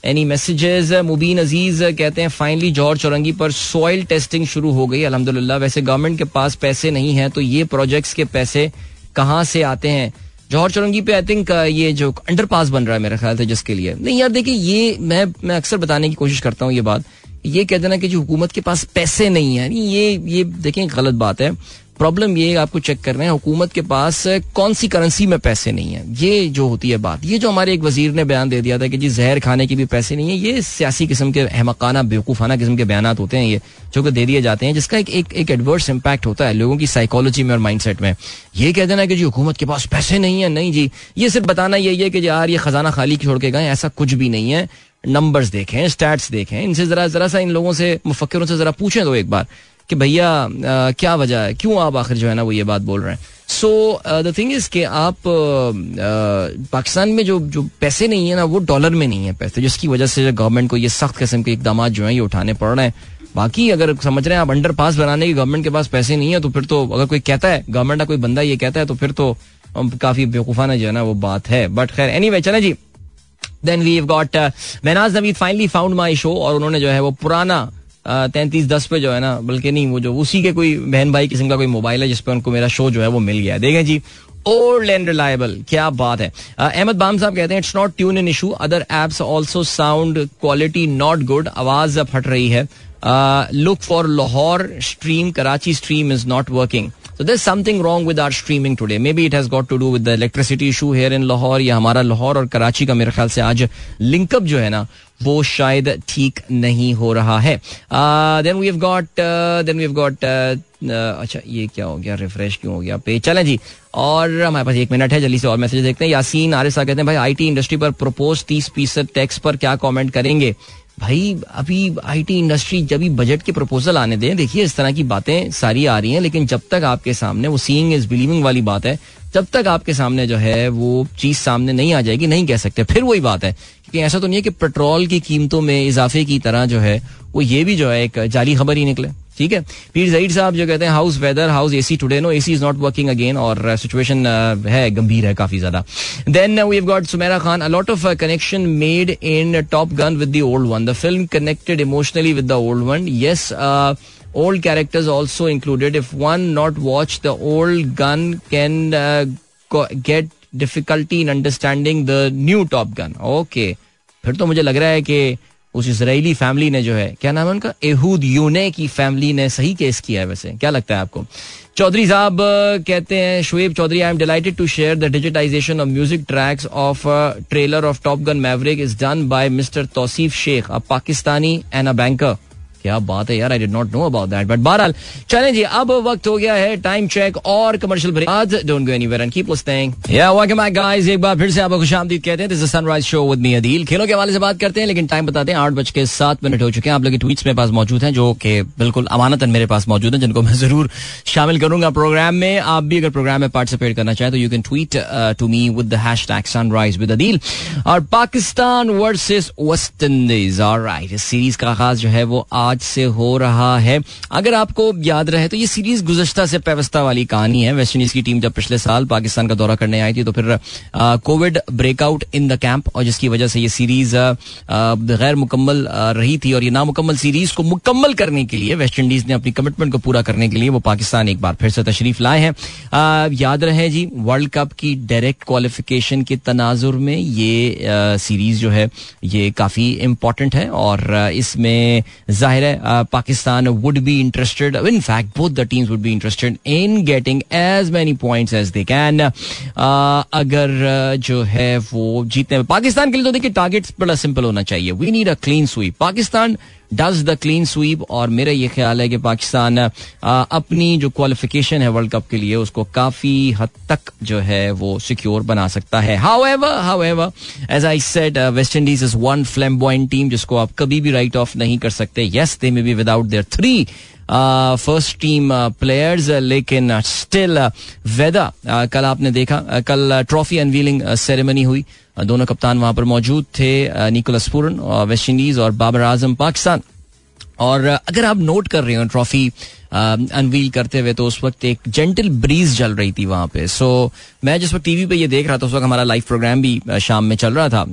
any messages Mubeen Aziz कहते हैं फाइनली जॉर्ज चौरंगी पर सॉइल टेस्टिंग शुरू हो गई अलहमदुल्ला वैसे गवर्नमेंट के पास पैसे नहीं है तो ये प्रोजेक्ट्स के पैसे कहाँ से आते हैं? जौहर चौरंगी पे आई थिंक uh, ये जो अंडर पास बन रहा है मेरा ख्याल से जिसके लिए। नहीं यार देखिए ये मैं मैं अक्सर बताने की कोशिश करता हूँ ये बात। ये कह देना कि जो हुकूमत के पास पैसे नहीं है ये ये देखें गलत बात है। प्रॉब्लम ये आपको चेक कर रहे हैं हुकूमत के पास कौन सी करेंसी में पैसे नहीं है? ये जो होती है बात ये जो हमारे एक वज़ीर ने बयान दे दिया था कि जी जहर खाने की भी पैसे नहीं है ये सियासी किस्म के अहमकाना बेवकूफ़ाना किस्म के बयान होते हैं ये जो कि दे दिए जाते हैं जिसका एक एक, एक एडवर्स इम्पैक्ट होता है लोगों की साइकोलॉजी में और माइंड में। ये कह देना कि जी हुकूमत के पास पैसे नहीं है? नहीं जी। ये सिर्फ़ बताना यही है कि यार ये खजाना खाली छोड़ के गए ऐसा कुछ भी नहीं है। नंबर्स देखें स्टैट्स देखें इनसे जरा जरा सा इन लोगों से मुफक्रों से जरा पूछें तो एक बार। कि भैया क्या वजह है? क्यों आप आखिर जो है ना वो ये बात बोल रहे हैं? सो द थिंग इज़ कि आप पाकिस्तान में जो जो पैसे नहीं है ना, वो डॉलर में नहीं है पैसे, जिसकी वजह से गवर्नमेंट को ये सख्त किस्म के इकदाम जो है, ये उठाने पड़ रहे हैं। बाकी अगर समझ रहे हैं आप अंडर पास बनाने की गवर्नमेंट के पास पैसे नहीं है तो फिर तो अगर कोई कहता है गवर्नमेंट का कोई बंदा ये कहता है तो फिर तो काफ़ी बेवकूफाना जो है ना वो बात है। बट खैर एनी वे चले जी। Then we got Mehnaz Naveed finally found my show और उन्होंने जो है वो पुराना तैंतीस, दस पे जो है ना, बल्कि नहीं, वो जो, उसी के कोई बहन भाई किस्म का कोई मोबाइल है, जिसपे उनको मेरा शो जो है वो मिल गया देखें जी ओल्ड एंड रिलायबल क्या बात है। अहमद बाम साहब कहते हैं it's not tune in issue other apps also sound quality not good आवाज़ फट रही है। Look for Lahore stream Karachi stream is not working So there's something wrong with our streaming today. Maybe it has got to do with the electricity issue here in Lahore, या हमारा लाहौर और कराची का मेरे ख्याल से आज लिंकअप जो है ना वो शायद ठीक नहीं हो रहा है। Then we have got then we have got अच्छा ये क्या हो गया? रिफ्रेश क्यों हो गया? पे चलें जी। और हमारे पास एक मिनट है, जल्दी से और मैसेज देखते हैं। यासीन आरिसा कहते हैं, भाई आईटी इंडस्ट्री पर प्रपोज तीस फ़ीसद टैक्स पर क्या कमेंट करेंगे? भाई, अभी आईटी इंडस्ट्री जब भी बजट के प्रपोजल आने दें, देखिए इस तरह की बातें सारी आ रही हैं, लेकिन जब तक आपके सामने वो सीइंग इज़ बिलीविंग वाली बात है, जब तक आपके सामने जो है वो चीज़ सामने नहीं आ जाएगी, नहीं कह सकते। फिर वही बात है क्योंकि ऐसा तो नहीं है कि पेट्रोल की कीमतों में इजाफे की तरह जो है वो ये भी जो है एक जाली खबर ही निकले। ठीक है? पीर जईद साहब जो कहते हैं how's weather how's AC today no AC is not working again और सिचुएशन uh, uh, है गंभीर है काफ़ी ज़्यादा। Then we got Sumera Khan. A lot of connection made in Top Gun with the old one the film connected emotionally with the old one yes old characters also included. If one not watch the old gun can uh, get difficulty in understanding the new Top Gun. Okay. फिर तो मुझे लग रहा है कि उस Israeli family ने जो है, क्या नाम है उनका? एहूद यूने की फैमिली ने सही केस किया है वैसे। क्या लगता है आपको? चौधरी साहब कहते हैं, Shoaib Chaudhry I am delighted to share the digitization of music tracks of trailer of Top Gun Maverick is done by mister Tauseef Sheikh a Pakistani and a banker क्या बात है यार I did not know about that but बहरहाल, चलें जी, अब वक्त हो गया है टाइम चेक और कमर्शियल ब्रेक आज don't go anywhere and keep listening yeah welcome back guys एक बार फिर से आपको खुशामदीद कहते हैं this is Sunrise show with me Adeel खेलों के हवाले से बात करते हैं, लेकिन टाइम बताते हैं, आठ बज के सात मिनट हो चुके हैं। आप लोग के ट्वीट्स मेरे पास मौजूद हैं, जो कि बिल्कुल अमानतन मेरे पास मौजूद हैं, जिनको मैं ज़रूर शामिल करूँगा प्रोग्राम में। आप भी अगर प्रोग्राम में पार्टिसिपेट करना चाहें तो you can tweet to me with the hashtag Sunrise with Adeel और Pakistan versus West Indies alright इस सीरीज़ का आगाज़ जो है, वो आज से हो रहा है। अगर आपको याद रहे तो ये सीरीज़ गुजश्ता से व्यवस्था वाली कहानी है। वेस्ट इंडीज की टीम जब पिछले साल पाकिस्तान का दौरा करने आई थी तो फिर COVID breakout in the camp और जिसकी वजह से ये सीरीज़ गैर मुकम्मल रही थी और ये नामुकम्मल सीरीज़ को मुकम्मल करने के लिए वेस्ट इंडीज ने अपनी कमिटमेंट को पूरा करने के लिए वो पाकिस्तान एक बार फिर से तशरीफ़ लाए हैं। याद रहे जी वर्ल्ड कप की डायरेक्ट क्वालिफिकेशन के तनाजुर में ये सीरीज़ जो है ये काफ़ी इंपॉर्टेंट है और इसमें ज़ाहिर है Pakistan Pakistan would be interested. In fact, both the teams would be interested in getting as many points as they can. Uh, अगर uh, जो है वो जीतने में पाकिस्तान के लिए तो देखिए टारगेट बड़ा सिंपल होना चाहिए we need a clean sweep Pakistan does the clean sweep और मेरा ये ख्याल है कि पाकिस्तान अपनी जो क्वालिफिकेशन है वर्ल्ड कप के लिए उसको काफ़ी हद तक जो है वो सिक्योर बना सकता है। However however as I said West Indies is one flam team जिसको आप कभी भी राइट ऑफ़ नहीं कर सकते। Yes they may be without their three first team players लेकिन स्टिल वेदा कल आपने देखा कल ट्रॉफी अनवीलिंग सेरेमनी हुई। दोनों कप्तान वहाँ पर मौजूद थे निकोलस पूरन वेस्ट इंडीज और बाबर आज़म पाकिस्तान। और अगर आप नोट कर रहे हो ट्रॉफी अनवील करते हुए तो उस वक्त एक जेंटल ब्रीज चल रही थी वहाँ पे। सो मैं जिस वक्त टीवी पे ये देख रहा था, उस वक्त हमारा लाइव प्रोग्राम भी शाम में चल रहा था।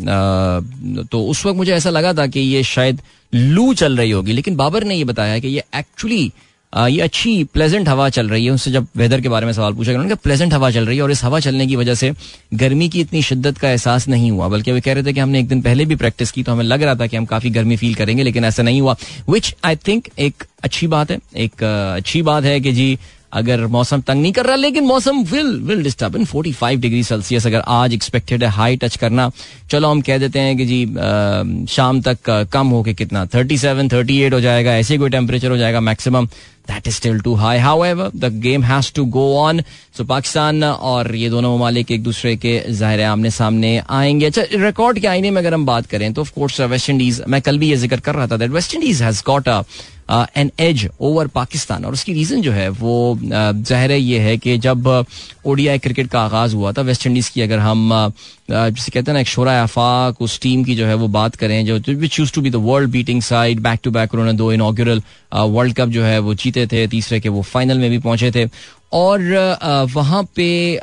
तो उस वक्त मुझे ऐसा लगा था कि ये शायद लू चल रही होगी, लेकिन बाबर ने ये बताया कि ये एक्चुअली ये अच्छी प्लेजेंट हवा चल रही है। उनसे जब वेदर के बारे में सवाल पूछा गया प्लेजेंट हवा चल रही है और इस हवा चलने की वजह से गर्मी की इतनी शिद्दत का एहसास नहीं हुआ। बल्कि वे कह रहे थे कि हमने एक दिन पहले भी प्रैक्टिस की तो हमें लग रहा था कि हम काफ़ी गर्मी फील करेंगे, लेकिन ऐसा नहीं हुआ। विच आई थिंक एक अच्छी बात है। एक अच्छी बात है कि जी अगर मौसम तंग नहीं कर रहा लेकिन मौसम will will disturb in 45 degree Celsius अगर आज एक्सपेक्टेड है हाई टच करना चलो हम कह देते हैं कि जी आ, शाम तक कम हो के कितना 37 38 हो जाएगा ऐसे कोई टेम्परेचर हो जाएगा maximum that is still too high however the game has to go on so Pakistan और ये दोनों ममालिक एक दूसरे के ज़ाहिर आमने सामने आएँगे। अच्छा रिकॉर्ड के आईने में अगर हम बात करें तो ऑफकोर्स वेस्ट इंडीज मैं कल भी ये ज़िक्र कर रहा था that West Indies has got a an edge over Pakistan. और उसकी रीज़न जो है, वो ज़ाहिर ये है कि जब ओडीआई क्रिकेट का आगाज़ हुआ था, वेस्ट इंडीज़ की अगर हम जिसे कहते हैं ना, एक शोरा आफाक, उस टीम की जो है वो बात करें, जो which use to be the world beating side back to back उन्होंने दो इनाग्रल वर्ल्ड कप जो है वो जीते थे, तीसरे के वो फाइनल में भी पहुँचे थे। और वहाँ पे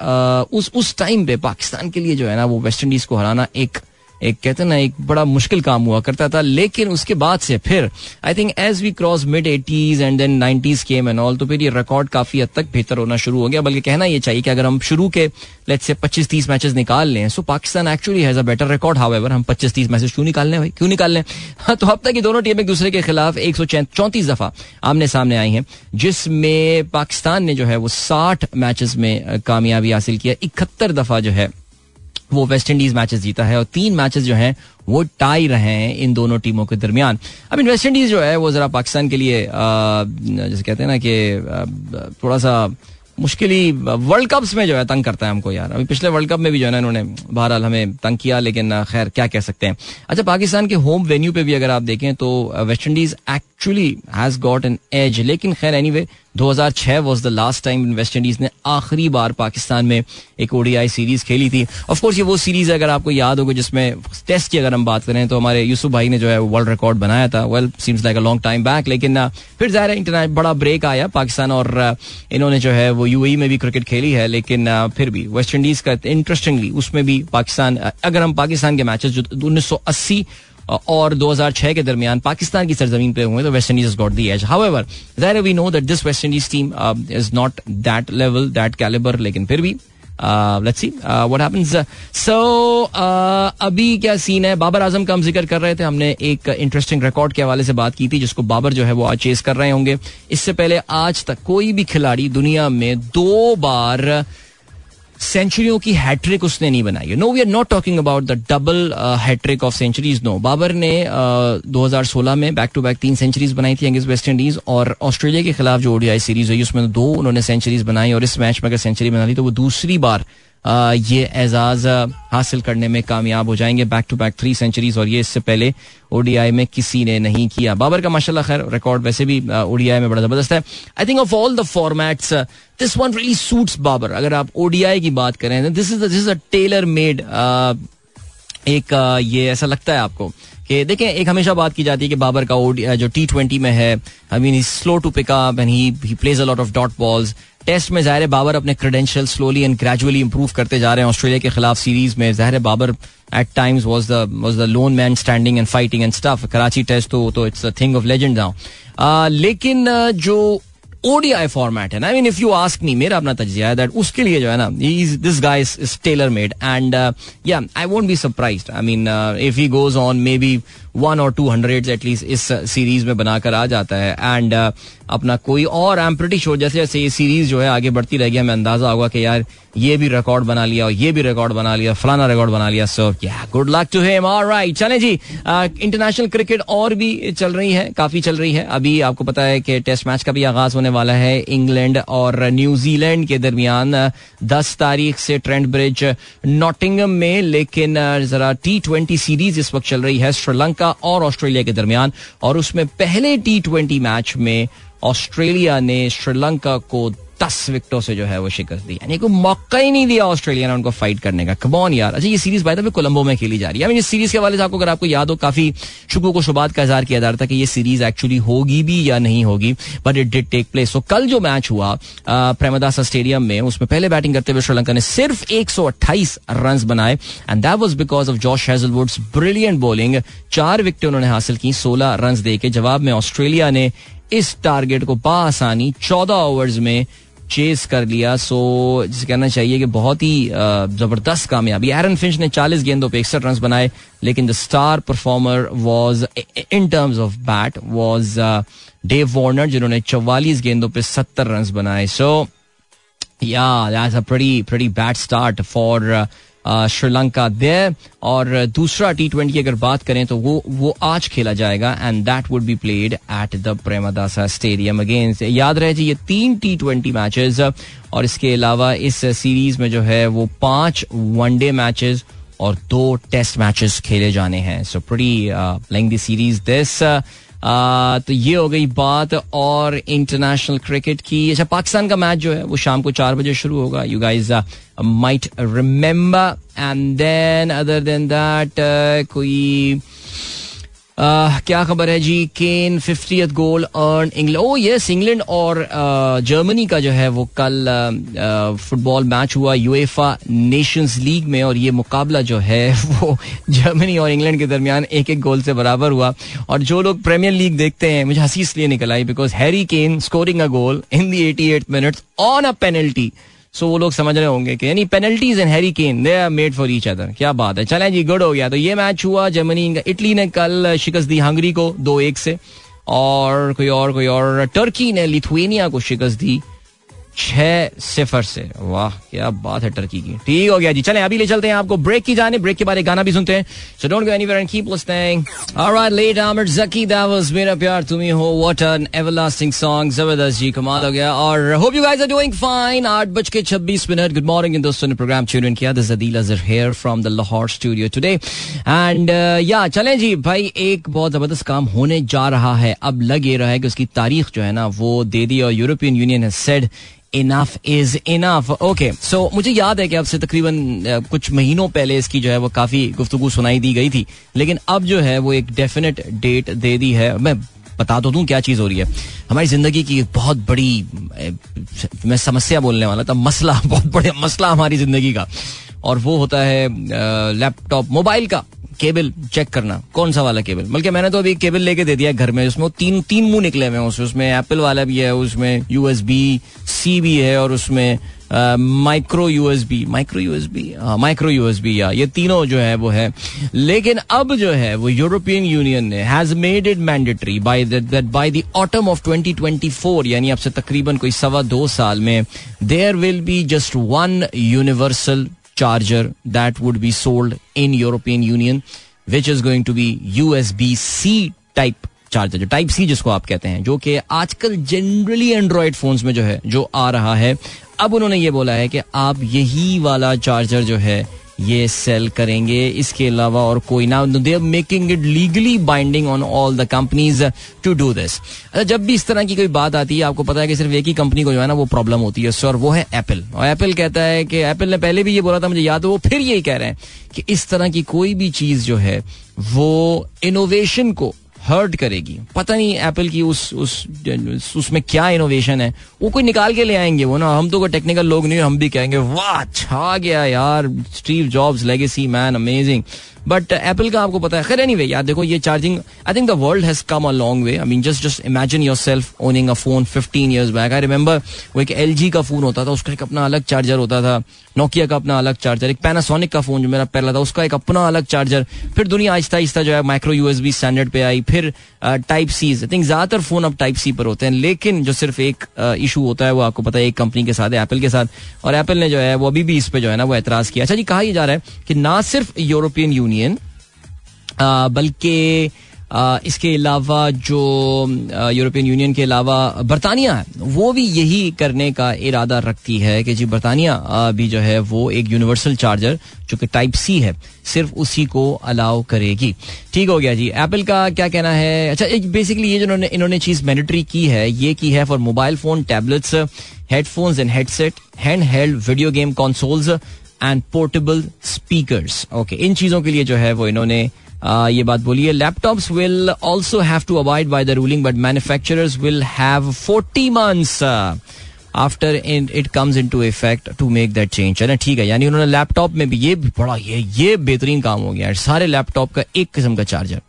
उस उस टाइम पे पाकिस्तान के लिए जो है ना, वो वेस्ट इंडीज को हराना एक एक कहते ना एक बड़ा मुश्किल काम हुआ करता था लेकिन उसके बाद से फिर I think as we cross mid eighties and then nineties came and all तो फिर ये रिकॉर्ड काफ़ी हद तक बेहतर होना शुरू हो गया। बल्कि कहना ये चाहिए कि अगर हम शुरू के लेट से पच्चीस तीस मैचेस निकाल लें so Pakistan actually has a better record however हम पच्चीस तीस मैचेस क्यों निकाल लें भाई? क्यों निकाल लें? हाँ, तो अब तक ये दोनों टीम एक दूसरे के खिलाफ एक सौ चौंतीस दफ़ा आमने सामने आई हैं जिसमें पाकिस्तान ने जो है वो साठ मैचेस में कामयाबी हासिल किया इकहत्तर दफ़ा जो है वो वेस्ट इंडीज मैचेस जीता है और तीन मैचेस जो हैं, वो टाई रहे हैं इन दोनों टीमों के दरमियान। मीन वेस्ट इंडीज जो है, वो जरा पाकिस्तान के लिए जैसे कहते हैं ना कि थोड़ा सा मुश्किल ही, वर्ल्ड कप्स में जो है तंग करता है हमको यार। अभी पिछले वर्ल्ड कप में भी जो है ना इन्होंने, बहरहाल हमें तंग किया, लेकिन खैर, क्या कह सकते हैं। अच्छा पाकिस्तान के होम वेन्यू पे भी अगर आप देखें तो West Indies actually has got an edge लेकिन खैर anyway 2006 was the last time West Indies ने आखिरी बार पाकिस्तान में एक ओडीआई सीरीज़ खेली थी। ऑफ़ कोर्स ये वो सीरीज़ है, अगर आपको याद होगा, जिसमें टेस्ट की अगर हम बात करें तो हमारे यूसुफ भाई ने जो है वर्ल्ड रिकॉर्ड बनाया था। Well seems like a long time back लेकिन फिर ज़ाहिर इंटरनेट बड़ा ब्रेक आया पाकिस्तान और इन्होंने जो है वो यूएई में भी क्रिकेट खेली है, लेकिन फिर भी वेस्ट इंडीज का इंटरेस्टिंगली उसमें भी पाकिस्तान अगर हम पाकिस्तान के मैचेस जो उन्नीस सौ अस्सी और 2006 के दरमियान पाकिस्तान की सरजमीन पे हुए तो West Indies got the edge however that we know that this West Indies team is not that level that calibre लेकिन फिर भी let's see what happens so अभी क्या सीन है? बाबर आज़म का हम ज़िक्र कर रहे थे, हमने एक इंटरेस्टिंग रिकॉर्ड के हवाले से बात की थी, जिसको बाबर जो है वो आज चेस कर रहे होंगे। इससे पहले आज तक कोई भी खिलाड़ी दुनिया में दो बार सेंचुरियों की हैट्रिक उसने नहीं बनाई no we are not talking about the double hattrick of centuries no Babar ने uh, 2016 में बैक टू बैक तीन सेंचुरीज बनाई थी अगेंस्ट वेस्ट इंडीज और ऑस्ट्रेलिया के खिलाफ जो ओडीआई सीरीज़ हुई उसमें दो उन्होंने सेंचुरीज बनाई और इस मैच में अगर सेंचुरी बना ली तो वो दूसरी बार ये एजाज हासिल करने में कामयाब हो जाएँगे back to back three centuries और ये इससे पहले ओडीआई में किसी ने नहीं किया। बाबर का माशाल्लाह खैर रिकॉर्ड वैसे भी ओडीआई में बड़ा ज़बरदस्त है। I think of all the formats this one really suits Babar. अगर आप ओडीआई की बात करें this is this is a tailor made एक ये ऐसा लगता है आपको कि देखें, एक हमेशा बात की जाती है कि बाबर का जो टी ट्वेंटी में है I mean slow to pick up and he plays a lot of dot balls test में ज़ाहिर बाबर अपने credential slowly and gradually improve करते जा रहे हैं। ऑस्ट्रेलिया के खिलाफ सीरीज़ में ज़ाहिर Babar at times was the was the lone man standing and fighting and stuff Karachi test तो तो it's a thing of legend now लेकिन जो ओडीआई फॉर्मेट है ना I mean if you ask me मेरा अपना तजिया है दैट उसके लिए जो है ना this guy is tailor made and yeah I won't be surprised I mean if he goes on may be one or two hundred at least इस सीरीज़ में बनाकर आ जाता है। एंड uh, अपना कोई और आई एम प्रिटी श्योर जैसे जैसे ये सीरीज़ जो है आगे बढ़ती रहेगी हमें अंदाज़ा होगा कि यार ये भी रिकॉर्ड बना लिया और ये भी रिकॉर्ड बना लिया फलाना रिकॉर्ड बना लिया। So yeah good luck to him alright चले जी इंटरनेशनल uh, क्रिकेट और भी चल रही है काफ़ी चल रही है। अभी आपको पता है कि टेस्ट मैच का भी आगाज़ होने वाला है इंग्लैंड और न्यूजीलैंड के दरमियान। uh, दस तारीख से ट्रेंड ब्रिज नॉटिंगम में लेकिन जरा टी ट्वेंटी सीरीज़ इस वक्त चल रही है श्रीलंका श्रीलंका और ऑस्ट्रेलिया के दरमियान और उसमें पहले टी ट्वेंटी मैच में ऑस्ट्रेलिया ने श्रीलंका को दस विकेटों से जो है वो शिकस्त दी। यानी कोई मौका ही नहीं दिया ऑस्ट्रेलिया ने उनको फाइट करने का। कमॉन यार। अच्छा ये सीरीज़ बाय द कोलंबो में खेली जा रही है। इस सीरीज़ के वाले से आपको अगर आपको याद हो, काफ़ी शुक्र को शुबात का इजहार किया जा रहा था कि ये सीरीज़ एक्चुअली होगी भी या नहीं होगी but it did take place so कल जो मैच हुआ प्रेमदासा स्टेडियम में, उसमें पहले बैटिंग करते हुए श्रीलंका ने सिर्फ़ एक रन बनाए and that was because of Josh Hazlewood's brilliant bowling चार विकेट उन्होंने हासिल की, सोलह रन दे के। जवाब में ऑस्ट्रेलिया ने इस टारगेट को बासानी चौदह ओवर्स में चेस कर लिया। सो जिसे कहना चाहिए कि बहुत ही ज़बरदस्त कामयाबी। एरन फिंच ने 40 गेंदों पे इकसठ रन बनाए, लेकिन the star performer was in terms of bat was Dave Warner जिन्होंने 44 गेंदों पे 70 रन बनाए। So yeah that's a pretty bad start for Sri Lanka there और दूसरा टी ट्वेंटी अगर बात करें तो वो वो आज खेला जाएगा and that would be played at the Premadasa stadium against याद रहे जी, ये तीन टी ट्वेंटी मैचेस और इसके अलावा इस सीरीज़ में जो है वो पाँच वनडे मैचेस और दो टेस्ट मैचेस खेले जाने हैं। So pretty lengthy series this तो ये हो गई बात और इंटरनेशनल क्रिकेट की। अच्छा पाकिस्तान का मैच जो है, वो शाम को चार बजे शुरू होगा। You guys might remember and then other than that कोई क्या खबर है जी? Kane fifty goal earn England oh yes England और जर्मनी का जो है वो कल फुटबॉल मैच हुआ यूएफा नेशंस लीग में और ये मुकाबला जो है वो जर्मनी और इंग्लैंड के दरमियान एक एक गोल से बराबर हुआ। और जो लोग प्रीमियर लीग देखते हैं, मुझे हँसी इसलिए निकल आई because Harry Kane scoring a goal in the eighty eight minutes on a penalty so वो लोग समझ रहे होंगे कि यानी penalties in Harry Kane they are made for each other क्या बात है? चलें जी गुड हो गया। तो ये मैच हुआ जर्मनी इटली ने कल शिकस्त दी हंगरी को दो एक से। और कोई और कोई और टर्की ने लिथुएनिया को शिकस्त दी। छह सिफर से। वाह, क्या बात है टर्की की। ठीक हो गया जी। चलें, अभी ले चलते हैं आपको ब्रेक की जाने। ब्रेक के बाद एक गाना भी सुनते हैं। So don't go anywhere and keep listening alright let Zaki that was मेरा प्यार, तुम ही हो। व्हाट एन एवरलास्टिंग सॉन्ग ज़बरदस्त जी, कमाल हो गया। और hope you guys are doing fine minute. Good morning इन दोस्तों ने प्रोग्राम ट्यून इन किया। This Adeel Azhar here from the Lahore studio today and या चलें जी। भाई, एक बहुत ज़बरदस्त काम होने जा रहा है। अब लग ये रहा है कि उसकी तारीख जो है ना, वो दे दी और European Union has said enough is enough okay so मुझे याद है कि अब से तकरीबन कुछ महीनों पहले इसकी जो है वो काफ़ी गुफ्तगु सुनाई दी गई थी। लेकिन अब जो है वो एक डेफिनेट डेट दे दी है। मैं बता तो दूँ क्या चीज़ हो रही है। हमारी ज़िंदगी की बहुत बड़ी मैं समस्या बोलने वाला था, मसला, बहुत बड़ा मसला हमारी ज़िंदगी का। और वो होता है लैपटॉप मोबाइल का। केबल चेक करना, कौन सा वाला केबल? बल्कि मैंने तो अभी केबल लेके दे दिया घर में, उसमें तीन तीन मुँह निकले हुए हैं उसमें एप्पल वाला भी है, उसमें यूएसबी सी भी है और उसमें micro USB micro USB micro USB या, ये तीनों जो है वो है। लेकिन अब जो है वो यूरोपियन यूनियन ने has made it mandatory by that by the autumn of 2024 यानी अब से तकरीबन कोई सवा दो साल में there will be just one universal charger that would be sold in European Union, which is going to be USB C type charger जो टाइप सी जिसको आप कहते हैं जो कि आजकल जनरली एंड्रॉयड फोन्स में जो है जो आ रहा है। अब उन्होंने ये बोला है कि आप यही वाला चार्जर जो है ये सेल करेंगे। इसके अलावा और कोई ना they are making it legally binding on all the companies to do this अच्छा जब भी इस तरह की कोई बात आती है, आपको पता है कि सिर्फ़ एक ही कंपनी को जो है ना, वो प्रॉब्लम होती है सर वो है एप्पल और एप्पल कहता है कि एप्पल ने पहले भी ये बोला था, मुझे याद है, वो फिर यही कह रहे हैं कि इस तरह की कोई भी चीज़ जो है, वो इनोवेशन को हर्ट करेगी। पता नहीं एप्पल की उस उस, उसमें क्या इनोवेशन है। वो कोई निकाल के ले आएँगे, वो ना। हम तो कोई टेक्निकल लोग नहीं हम भी कहेंगे, वाह अच्छा गया यार Steve Jobs legacy man amazing but Apple का आपको पता है। खैर एनी वे यार, देखो, ये charging I think the world has come a long way I mean just just imagine yourself owning a phone fifteen years back I remember वो एक एलजी का फ़ोन होता था, उसका एक अपना अलग चार्जर होता था। नोकिया का अपना अलग चार्जर एक पैनासोनिक का फ़ोन जो मेरा पहला था, उसका एक अपना अलग चार्जर फिर दुनिया आहिस्ता आहिस्ता जो है माइक्रो यूएसबी स्टैंडर्ड पे आई। फिर टाइप सी आई थिंक ज़्यादातर फ़ोन अब टाइप सी पर होते हैं, लेकिन जो सिर्फ़ एक इशू होता है वो आपको पता है एक कंपनी के साथ एप्पल के साथ, और एप्पल ने जो है वो अभी भी इस पे जो है ना वो एतराज़ किया। अच्छा जी, कहा जा रहा है कि ना सिर्फ़ यूरोपियन यूनियन बल्कि इसके अलावा जो यूरोपियन यूनियन के अलावा बरतानिया है, वो भी यही करने का इरादा रखती है कि जी बरतानिया भी जो है वो एक यूनिवर्सल चार्जर जो कि टाइप सी है, सिर्फ़ उसी को अलाउ करेगी। ठीक हो गया जी। एप्पल का क्या कहना है? अच्छा बेसिकली ये जो इन्होंने चीज़ मैंडेटरी की है, ये की है for mobile phone tablets headphones and headset handheld video game consoles and portable speakers okay इन चीज़ों के लिए जो है वो इन्होंने ये बात बोली है laptops will also have to avoid by the ruling but manufacturers will have forty months after it comes into effect to make that change है ना ठीक है यानी उन्होंने लैपटॉप में भी ये भी बड़ा ये ये बेहतरीन काम हो गया है सारे लैपटॉप का एक किस्म का चार्जर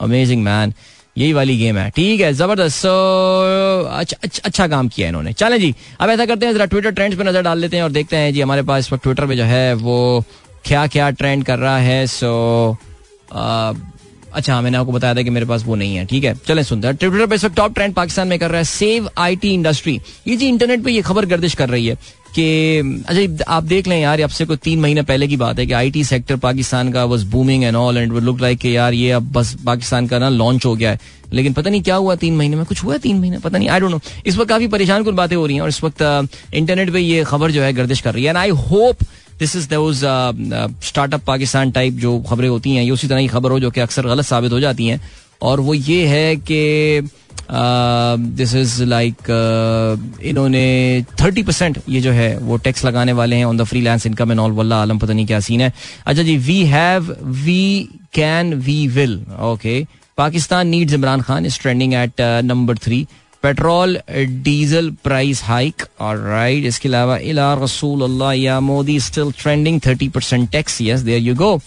अमेजिंग मैन यही वाली गेम है। ठीक है ज़बरदस्त अच्छा, अच्छा अच्छा काम किया इन्होंने। चलें जी अब ऐसा करते हैं जरा ट्विटर ट्रेंड्स पे नज़र डाल लेते हैं और देखते हैं जी हमारे पास इस वक्त ट्विटर पे जो है वो क्या क्या ट्रेंड कर रहा है सो अच्छा मैंने आपको बताया था कि मेरे पास वो नहीं है, ठीक है? चलें, सुनते हैं। ट्विटर पे इस वक्त टॉप ट्रेंड पाकिस्तान में कर रहा है सेव आईटी इंडस्ट्री ये जी इंटरनेट पे ये खबर गर्दिश कर रही है कि अच्छा आप देख लें यार अब से कोई तीन महीने पहले की बात है कि आईटी सेक्टर पाकिस्तान का was booming and all and look like कि यार, ये अब बस पाकिस्तान का ना लॉन्च हो गया है। लेकिन पता नहीं क्या हुआ तीन महीने में? कुछ हुआ तीन महीने? पता नहीं आई डोंट नो इस वक्त काफ़ी परेशान कुछ बातें हो रही हैं और इस वक्त इंटरनेट पे ये खबर जो है गर्दिश कर रही है। And I hope this is those startup Pakistan type जो खबरें होती हैं, ये उसी तरह की खबर हो जो कि अक्सर गलत साबित हो जाती हैं। और वो ये है कि दिस इज़ लाइक इन्होंने थर्टी परसेंट ये जो है, वो टैक्स लगाने वाले हैं on the freelance income and all वल्ला आलम, पता नहीं क्या सीन है। अच्छा जी we have we can we will okay Pakistan needs Imran Khan is trending at number three petrol, diesel price hike. और राइट इसके अलावा, इला रसूल अल्लाह या Modi still trending thirty percent tax yes there you go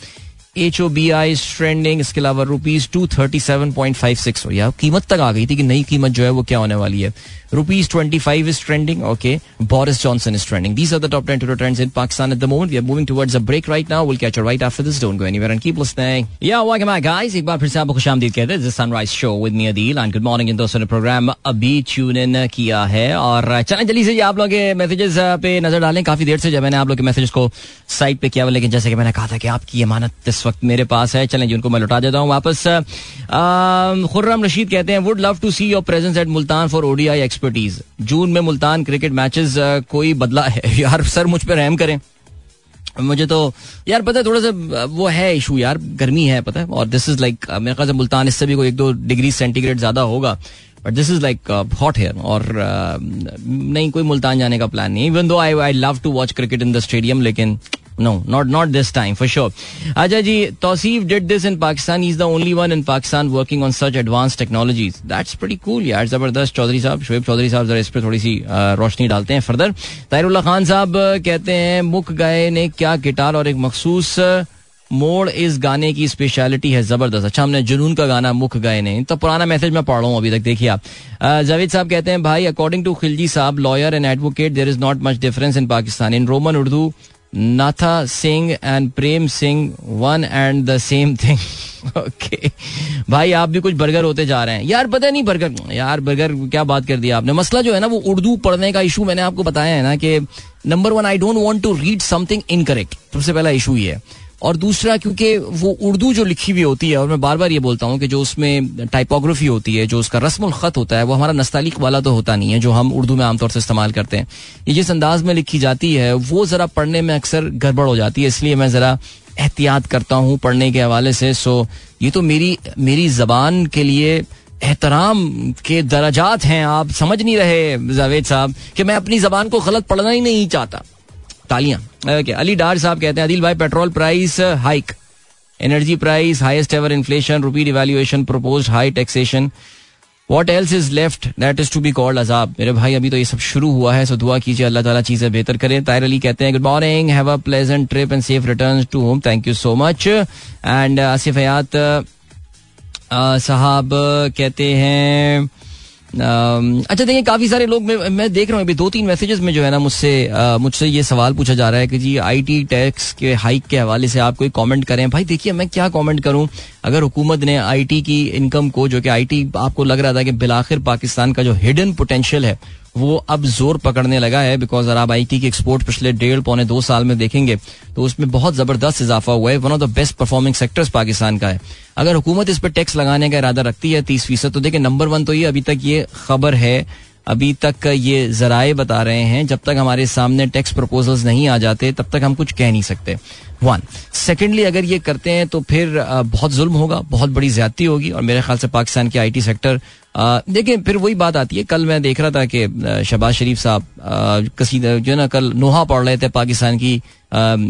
H O B I trending इसके अलावा rupees two thirty seven point five six हो या कीमत तक आ गई थी कि नई कीमत जो है वो क्या होने वाली है? Rupees twenty five is trending okay Boris Johnson is trending these are the top ten two trends in Pakistan at the moment we are moving towards a break right now will catch right after this don't go anywhere and keep listening yeah welcome back guys एक बार फिर से आपको खुशामदीद कहते हैं। Sunrise show with me Adeel and good morning इन दोस्तों ने प्रोग्राम अभी ट्यून इन किया है। और चलें, जल्दी से आप लोग के मैसेजेस पे नज़र डालें। काफ़ी देर से जब मैंने आप लोग के मैसेजेस को साइड पे किया हुआ, लेकिन जैसे कि मैंने कहा था कि आपकी अमानत इस वक्त मेरे पास है। चलें जिनको मैं लौटा देता हूँ वापस। खुर्रम रशीद कहते हैं would love to see your presence at Multan for ODI expertise जून में मुल्तान क्रिकेट मैचेस कोई बदला है? यार, सर मुझ पर रहम करें। मुझे तो यार पता है, थोड़ा सा वो है इशू यार, गर्मी है, पता है। और दिस इज़ लाइक मेरे ख्याल से मुल्तान इससे भी कोई एक दो डिग्री सेंटीग्रेड ज़्यादा होगा। But this is like hot here और नहीं, कोई मुल्तान जाने का प्लान नहीं even though I I love to watch cricket in the stadium लेकिन no, not not this time for sure. Ajay ji, Tausif did this in Pakistan. He's the only one in Pakistan working on such advanced technologies. That's pretty cool यार ज़बरदस्त चौधरी साहब शुएब चौधरी साहब जरा इस पर थोड़ी सी रोशनी डालते हैं फर्दर ताहिरुल्ला खान साहब कहते हैं मुख गए ने क्या गिटार और एक मखसूस मोड़ इस गाने की स्पेशलिटी है ज़बरदस्त अच्छा हमने जुनून का गाना मुख गए नहीं तो पुराना मैसेज मैं पढ़ रहा हूँ अभी तक देखिए आप जावेद साहब कहते हैं भाई according to Khilji sahab lawyer and advocate there is not much difference in Pakistan in Roman Urdu Natha Singh and Prem Singh one and the same thing okay भाई, आप भी कुछ बर्गर होते जा रहे हैं। यार, पता नहीं बर्गर यार बर्गर क्या बात कर दिया आपने। मसला जो है ना, वो उर्दू पढ़ने का इशू मैंने आपको बताया है ना कि number one I don't want to read something incorrect सबसे पहला इशू ये है। और दूसरा, क्योंकि वो उर्दू जो लिखी हुई होती है, और मैं बार बार ये बोलता हूँ कि जो उसमें टाइपोग्राफी होती है, जो उसका रस्म खत होता है, वो हमारा नस्तालिक वाला तो होता नहीं है, जो हम उर्दू में आमतौर से इस्तेमाल करते हैं। ये जिस अंदाज में लिखी जाती है, वो ज़रा पढ़ने में अक्सर गड़बड़ हो जाती है, इसलिए मैं ज़रा एहतियात करता हूँ पढ़ने के हवाले से। सो, ये तो मेरी मेरी जबान के लिए एहतराम के दराजात हैं, आप समझ नहीं रहे जावेद साहब, कि मैं अपनी जबान को गलत पढ़ना ही नहीं चाहता। तालियाँ। ओके अली डार साहब कहते हैं, अदिल भाई, petrol price hike energy price highest ever inflation rupee devaluation propose high taxation what else is left that is to be called अजाब मेरे भाई, अभी तो ये सब शुरू हुआ है सो दुआ कीजिए, अल्लाह ताला चीज़ें बेहतर करें। तायर अली कहते हैं good morning have a pleasant trip and safe return to home thank you so much and Asif Hayat sahab कहते हैं अच्छा देखिए काफ़ी सारे लोग मैं, मैं देख रहा हूँ अभी दो तीन मैसेजेस में जो है ना मुझसे मुझसे ये सवाल पूछा जा रहा है कि जी आईटी टैक्स के हाइक के हवाले से आप कोई कमेंट करें? भाई देखिए मैं क्या कमेंट करूँ? अगर हुकूमत ने आईटी की इनकम को जो कि आईटी आपको लग रहा था कि बिलाखिर पाकिस्तान का जो हिडन पोटेंशियल है वो अब ज़ोर पकड़ने लगा है बिकॉज़ आप आई की एक्सपोर्ट पिछले डेढ़, पौने दो साल में देखेंगे तो उसमें बहुत ज़बरदस्त इजाफा हुआ है। One of the best performing sectors Pakistan का है। अगर हुकूमत इस पर टैक्स लगाने का इरादा रखती है तीस फ़ीसद तो देखिए नंबर वन तो ये अभी तक ये खबर है। अभी तक ये जराए बता रहे हैं, जब तक हमारे सामने टैक्स प्रपोजल्स नहीं आ जाते, तब तक हम कुछ कह नहीं सकते। वन सेकेंडली अगर ये करते हैं तो फिर बहुत जुल्म होगा, बहुत बड़ी ज्यादती होगी, और मेरे ख्याल से पाकिस्तान की आईटी सेक्टर देखिए, फिर वही बात आती है, कल मैं देख रहा था कि शहबाज शरीफ साहब कसी जो है ना, कल नोहा पढ़ रहे थे पाकिस्तान की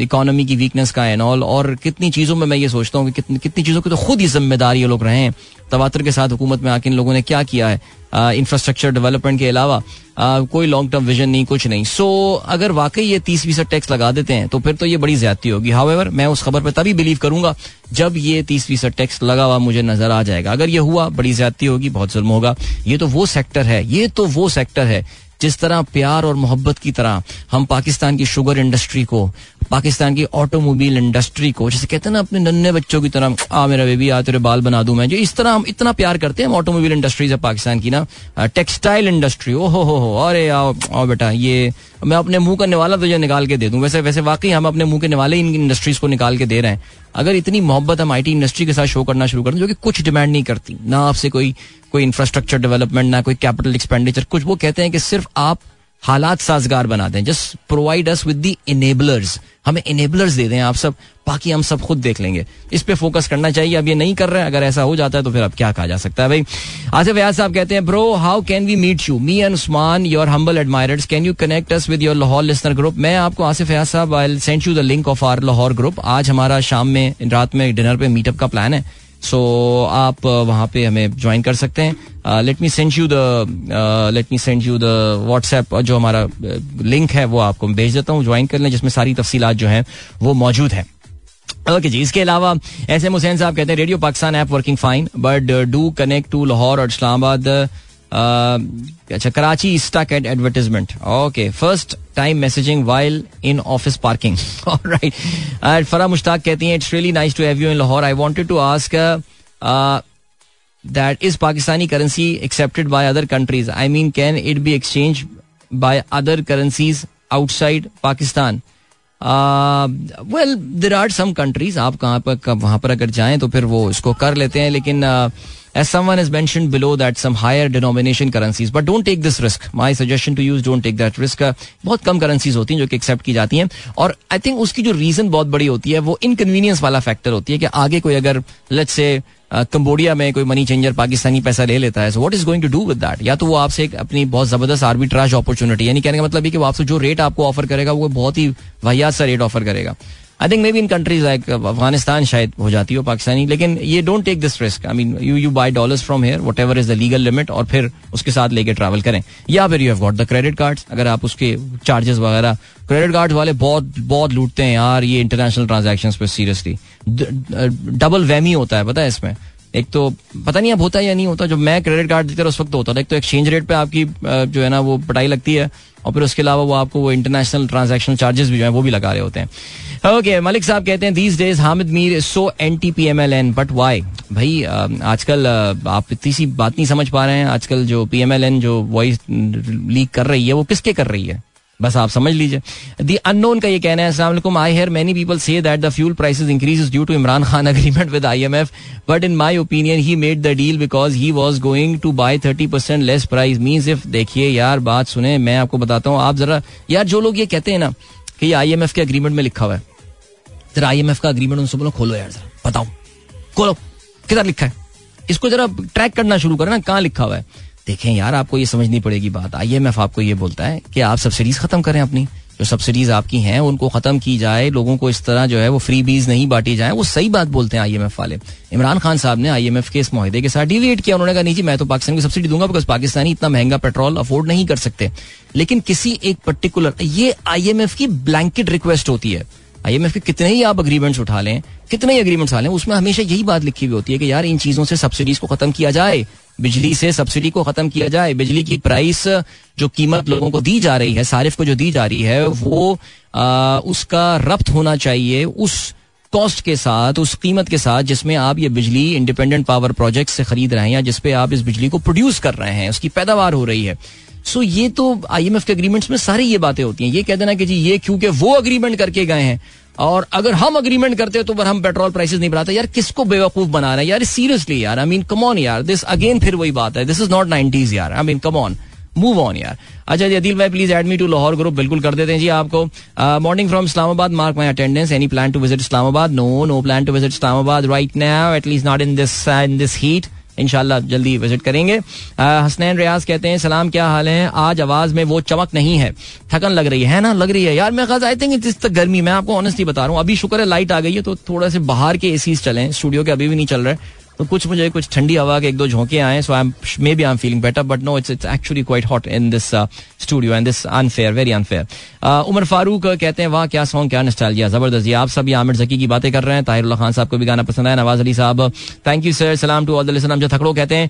इकोनॉमी की वीकनेस का एंड ऑल और कितनी चीज़ों में मैं ये सोचता हूँ कि कितनी कितनी चीज़ों की तो खुद ही ज़िम्मेदारी ये लोग रहे हैं। तवातर के साथ हुकूमत में आके इन लोगों ने क्या किया है? इंफ्रास्ट्रक्चर डेवलपमेंट के अलावा कोई लॉन्ग टर्म विजन नहीं, कुछ नहीं। सो अगर वाकई ये तीस फ़ीसद टैक्स लगा देते हैं तो फिर तो ये बड़ी ज्यादती होगी। हावेवर मैं उस खबर पर तभी बिलीव करूँगा जब ये तीस फ़ीसद टैक्स लगा हुआ मुझे नज़र आ जाएगा। अगर ये हुआ, बड़ी ज्यादती होगी, बहुत जुल्म होगा। ये तो वो सेक्टर है, ये तो वो सेक्टर है, जिस तरह प्यार और मोहब्बत की तरह हम पाकिस्तान की शुगर इंडस्ट्री को, पाकिस्तान की ऑटोमोबाइल इंडस्ट्री को, जैसे कहते हैं ना, अपने नन्हे बच्चों की तरह, आ, मेरा बेबी आ, तेरे बाल बना दूँ मैं। जो इस तरह हम इतना प्यार करते हैं ऑटोमोबाइल इंडस्ट्री है पाकिस्तान की ना टेक्सटाइल इंडस्ट्री ओ हो हो अरे, आओ आओ बेटा, ये, मैं अपने मुँह का निवाला तुझे निकाल के दे दूँ। वैसे वैसे वाकई हम अपने मुँह के निवाले इन इंडस्ट्रीज़ को निकाल के दे रहे हैं। अगर इतनी मोहब्बत हम आईटी इंडस्ट्री के साथ शो करना शुरू कर दें, जो कि कुछ डिमांड नहीं करती, ना आपसे कोई कोई इंफ्रास्ट्रक्चर डेवलपमेंट ना कोई कैपिटल एक्सपेंडिचर कुछ वो कहते हैं कि सिर्फ़ आप हालात साजगार बना दें। Just provide us with the enablers हमें इनेबलर्स दे दें आप सब, बाकी हम सब खुद देख लेंगे। इस पे फोकस करना चाहिए। अब ये नहीं कर रहे हैं। अगर ऐसा हो जाता है तो फिर अब क्या कहा जा सकता है भाई? आसिफ व्यास साहब कहते हैं bro how can we meet you me and Usman your humble admirers can you connect us with your Lahore listener group मैं आपको Asif Vyas sahab I send you the link of our Lahore group आज हमारा शाम में, रात में dinner पे meetup का प्लान है। सो आप वहाँ पे हमें ज्वाइन कर सकते हैं. Let me send you the let me send you the WhatsApp जो हमारा लिंक है, वो आपको भेज देता हूँ. ज्वाइन कर लें, जिसमें सारी तफसीलात जो हैं, वो मौजूद है. ओके जी, इसके अलावा एस एम हुसैन साहब कहते हैं radio Pakistan app working fine but do connect to Lahore और इस्लामाबाद अच्छा Karachi stuck at advertisement okay first time messaging while in office parking right Farah Mushtaq कहती हैं it's really nice to have you in Lahore I wanted to ask that is Pakistani currency accepted by other countries I mean can it be exchange by other currencies outside Pakistan well there are some countries आप कहाँ पर वहाँ पर अगर जाएँ तो फिर वो इसको कर लेते हैं, लेकिन एस सम वन इज़ मैं below that some higher denomination currencies but don't take this risk my suggestion to use don't take that risk बहुत कम करेंसीज होती हैं जो कि एक्सेप्ट की जाती हैं, और आई थिंक उसकी जो रीजन बहुत बड़ी होती है, वो इनकन्वीनियंस वाला फैक्टर होती है कि आगे कोई अगर लेट से कंबोडिया में कोई मनी चेंजर पाकिस्तानी पैसा ले लेता है। So what is going to do with that या तो वो आपसे एक अपनी बहुत ज़बरदस्त आर्बिट्राज अपॉर्चुनिटी यानी कहने का मतलब है कि वो आपसे जो रेट आपको ऑफ़र करेगा, वो बहुत ही वाहियात सा रेट ऑफ़र करेगा। I think maybe in countries like Afghanistan शायद हो जाती हो, पाकिस्तानी, लेकिन ये don't take this risk I mean you you buy dollars from here whatever is the legal limit और फिर उसके साथ लेके ट्रैवल करें. या फिर you have got the credit card अगर आप उसके चार्जेस वगैरह क्रेडिट कार्ड वाले बहुत बहुत लूटते हैं यार ये इंटरनेशनल ट्रांजेक्शन पे सीरियसली डबल वैमी होता है, पता है इसमें? एक तो पता नहीं अब होता है या नहीं होता, जब मैं क्रेडिट कार्ड देता उस वक्त होता था, एक तो एक्सचेंज रेट पे आपकी जो है ना, वो पटाई लगती है, और फिर उसके अलावा वो आपको वो इंटरनेशनल ट्रांजेक्शन चार्जेस भी जो है, वो भी लगा रहे होते हैं. ओके मलिक साहब कहते हैं these days Hamid Mir is so anti P M L N but why भाई आजकल आप इतनी सी बात नहीं समझ पा रहे हैं, आजकल जो पी एम एल एन जो वॉइस लीक कर रही है, वो किसके कर रही है? बस आप समझ लीजिए। दी अननोन का ये कहना है Aslam I hear many people say that the fuel prices increase due to Imran Khan agreement with IMF but in my opinion he made the deal because he was going to buy thirty percent less price means if देखिए यार, बात सुने, मैं आपको बताता हूँ, आप जरा, यार जो लोग ये कहते हैं ना, कि ये आईएमएफ के अग्रीमेंट में लिखा हुआ है जरा आईएमएफ का अग्रीमेंट उनसे बोलो, खोलो यार जरा, बताओ। खोलो, किधर लिखा है? इसको जरा ट्रैक करना शुरू करें ना, कहाँ लिखा हुआ है? देखें यार, आपको ये समझनी पड़ेगी बात। आईएमएफ आपको ये बोलता है कि आप सब्सिडीज खत्म करें अपनी। जो सब्सिडीज आपकी हैं, उनको खत्म की जाए, लोगों को इस तरह जो है वो फ्री बीज नहीं बांटी जाए, वो सही बात बोलते हैं आईएमएफ वाले। इमरान खान साहब ने आईएमएफ के इस माहे के साथ डिवेट किया, उन्होंने कहा, नहीं जी, मैं तो पाकिस्तान की सब्सिडी दूँगा बिकॉज़ पाकिस्तानी इतना महँगा पेट्रोल अफोर्ड नहीं कर सकते। लेकिन किसी एक पर्टिकुलर ये आईएमएफ की ब्लैंकेट रिक्वेस्ट होती है। आईएमएफ के कितने ही आप अग्रीमेंट्स उठा लें कितने ही अग्रीमेंट्स आ लें उसमें हमेशा यही बात लिखी हुई होती है कि यार इन चीज़ों से सब्सिडीज को खत्म किया जाए बिजली से सब्सिडी को खत्म किया जाए बिजली की प्राइस जो कीमत लोगों को दी जा रही है सारिफ को जो दी जा रही है वो आ, उसका रब्त होना चाहिए उस कॉस्ट के साथ उस कीमत के साथ जिसमें आप ये बिजली इंडिपेंडेंट पावर प्रोजेक्ट से खरीद रहे हैं या जिसपे आप इस बिजली को प्रोड्यूस कर रहे हैं उसकी पैदावार हो रही है। सो ये तो आईएमएफ के अग्रीमेंट्स में सारी ये बातें होती हैं। ये कह देना कि जी, ये क्योंकि वो अग्रीमेंट करके गए हैं। और अगर हम अग्रीमेंट करते तो पर हम पेट्रोल प्राइसेस नहीं बढ़ाते। यार, किसको बेवकूफ़ बना रहे हैं? यार सीरियसली यार आई मीन कम ऑन यार दिस अगेन फिर वही बात है। दिस इज़ नॉट नाइनटीज यार I mean come on move on यार। अच्छा जी अदिल भाई please add me to Lahore group बिल्कुल कर देते हैं जी आपको। Morning from Islamabad mark my attendance any plan to visit Islamabad no no plan to visit Islamabad right now at least not in this in this heat इनशाला जल्दी visit करेंगे। हसनैन रियाज कहते हैं, सलाम, क्या हाल है? आज आवाज़ में वो चमक नहीं है। थकन लग रही है ना? लग रही है। यार, मैं आई थिंक इस तक गर्मी। मैं आपको ऑनेस्टली बता रहा हूँ, अभी शुक्र है लाइट आ गई है तो थोड़ा से बाहर के ए चले। स्टूडियो के अभी भी नहीं चल रहे। तो कुछ मुझे कुछ ठंडी हवा के एक दो झोंके आए so I maybe I am feeling better but no it's it's actually quite hot in this studio and this unfair very unfair Umar Farooq कहते हैं, वाह, क्या सॉन्ग क्या नस्टालिया ज़बरदस्त। आप सभी आमिर जकी की बातें कर रहे हैं ताहिर खान साहब को भी गाना पसंद आया, Nawaz Ali sahab thank you sir सलाम टू ऑल द जो थकड़ो कहते हैं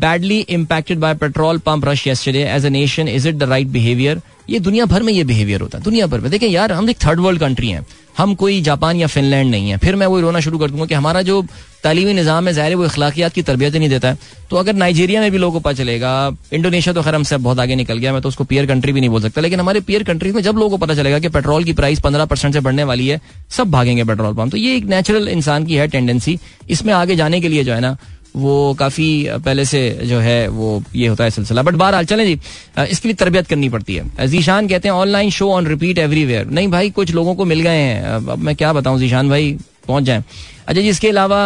badly impacted by petrol pump rush yesterday as a nation is it the right behaviour ये दुनिया भर में ये बिहेवियर होता है, दुनिया भर में। देखें यार, हम एक थर्ड वर्ल्ड कंट्री हैं। हम कोई जापान या फिनलैंड नहीं है। फिर मैं वही रोना शुरू कर दूँगा कि हमारा जो तालीमी निज़ाम है, ज़ाहिर वो अखलाकियात की तरबियत नहीं देता है। तो अगर नाइजीरिया में भी लोगों को पता चलेगा, इंडोनेशिया तो खैर हमसे बहुत आगे निकल गया, मैं तो उसको पियर कंट्री भी नहीं बोल सकता, लेकिन हमारे पियर कंट्रीज़ में जब लोगों को पता चलेगा कि पेट्रोल की प्राइस पंद्रह परसेंट से बढ़ने वाली है, सब भागेंगे पेट्रोल पंप। तो ये एक नेचुरल इंसान की है टेंडेंसी इसमें आगे जाने के लिए जो है ना वो काफ़ी पहले से जो है वो ये होता है सिलसिला। बट बहरहाल, चलें जी इसके लिए तरबियत करनी पड़ती है। जीशान कहते हैं online show on repeat everywhere नहीं भाई, कुछ लोगों को मिल गए हैं। अब मैं क्या बताऊँ, जीशान भाई, पहुँच जाए। अच्छा जी, इसके अलावा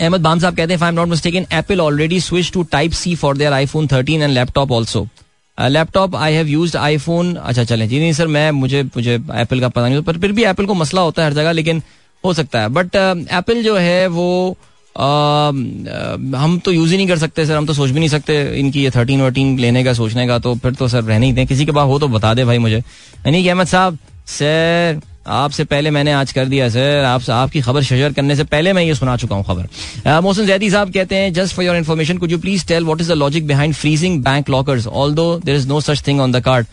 अहमद बाम साहब कहते हैं I am not mistaken Apple already switch to type C for their iPhone thirteen and laptop also laptop I have use iPhone अच्छा चले जी, नहीं सर, मैं, मुझे मुझे एप्पल का पता नहीं, पर फिर भी एप्पल को मसला होता है हर जगह, लेकिन हो सकता है। बट एप्पल जो है, वो हम तो यूज़ ही नहीं कर सकते सर हम तो सोच भी नहीं सकते इनकी ये थर्टीन वर्टीन लेने का, सोचने का तो फिर तो सर रहने ही दें। किसी के पास हो तो बता दे भाई मुझे। नहीं अहमद साहब सर आपसे पहले मैंने आज कर दिया सर आप, आपकी खबर शेयर करने से पहले मैं ये सुना चुका हूँ खबर। मोहसिन जैदी साहब कहते हैं just for your information could you please tell what is the logic behind freezing bank lockers although there is no such thing on the card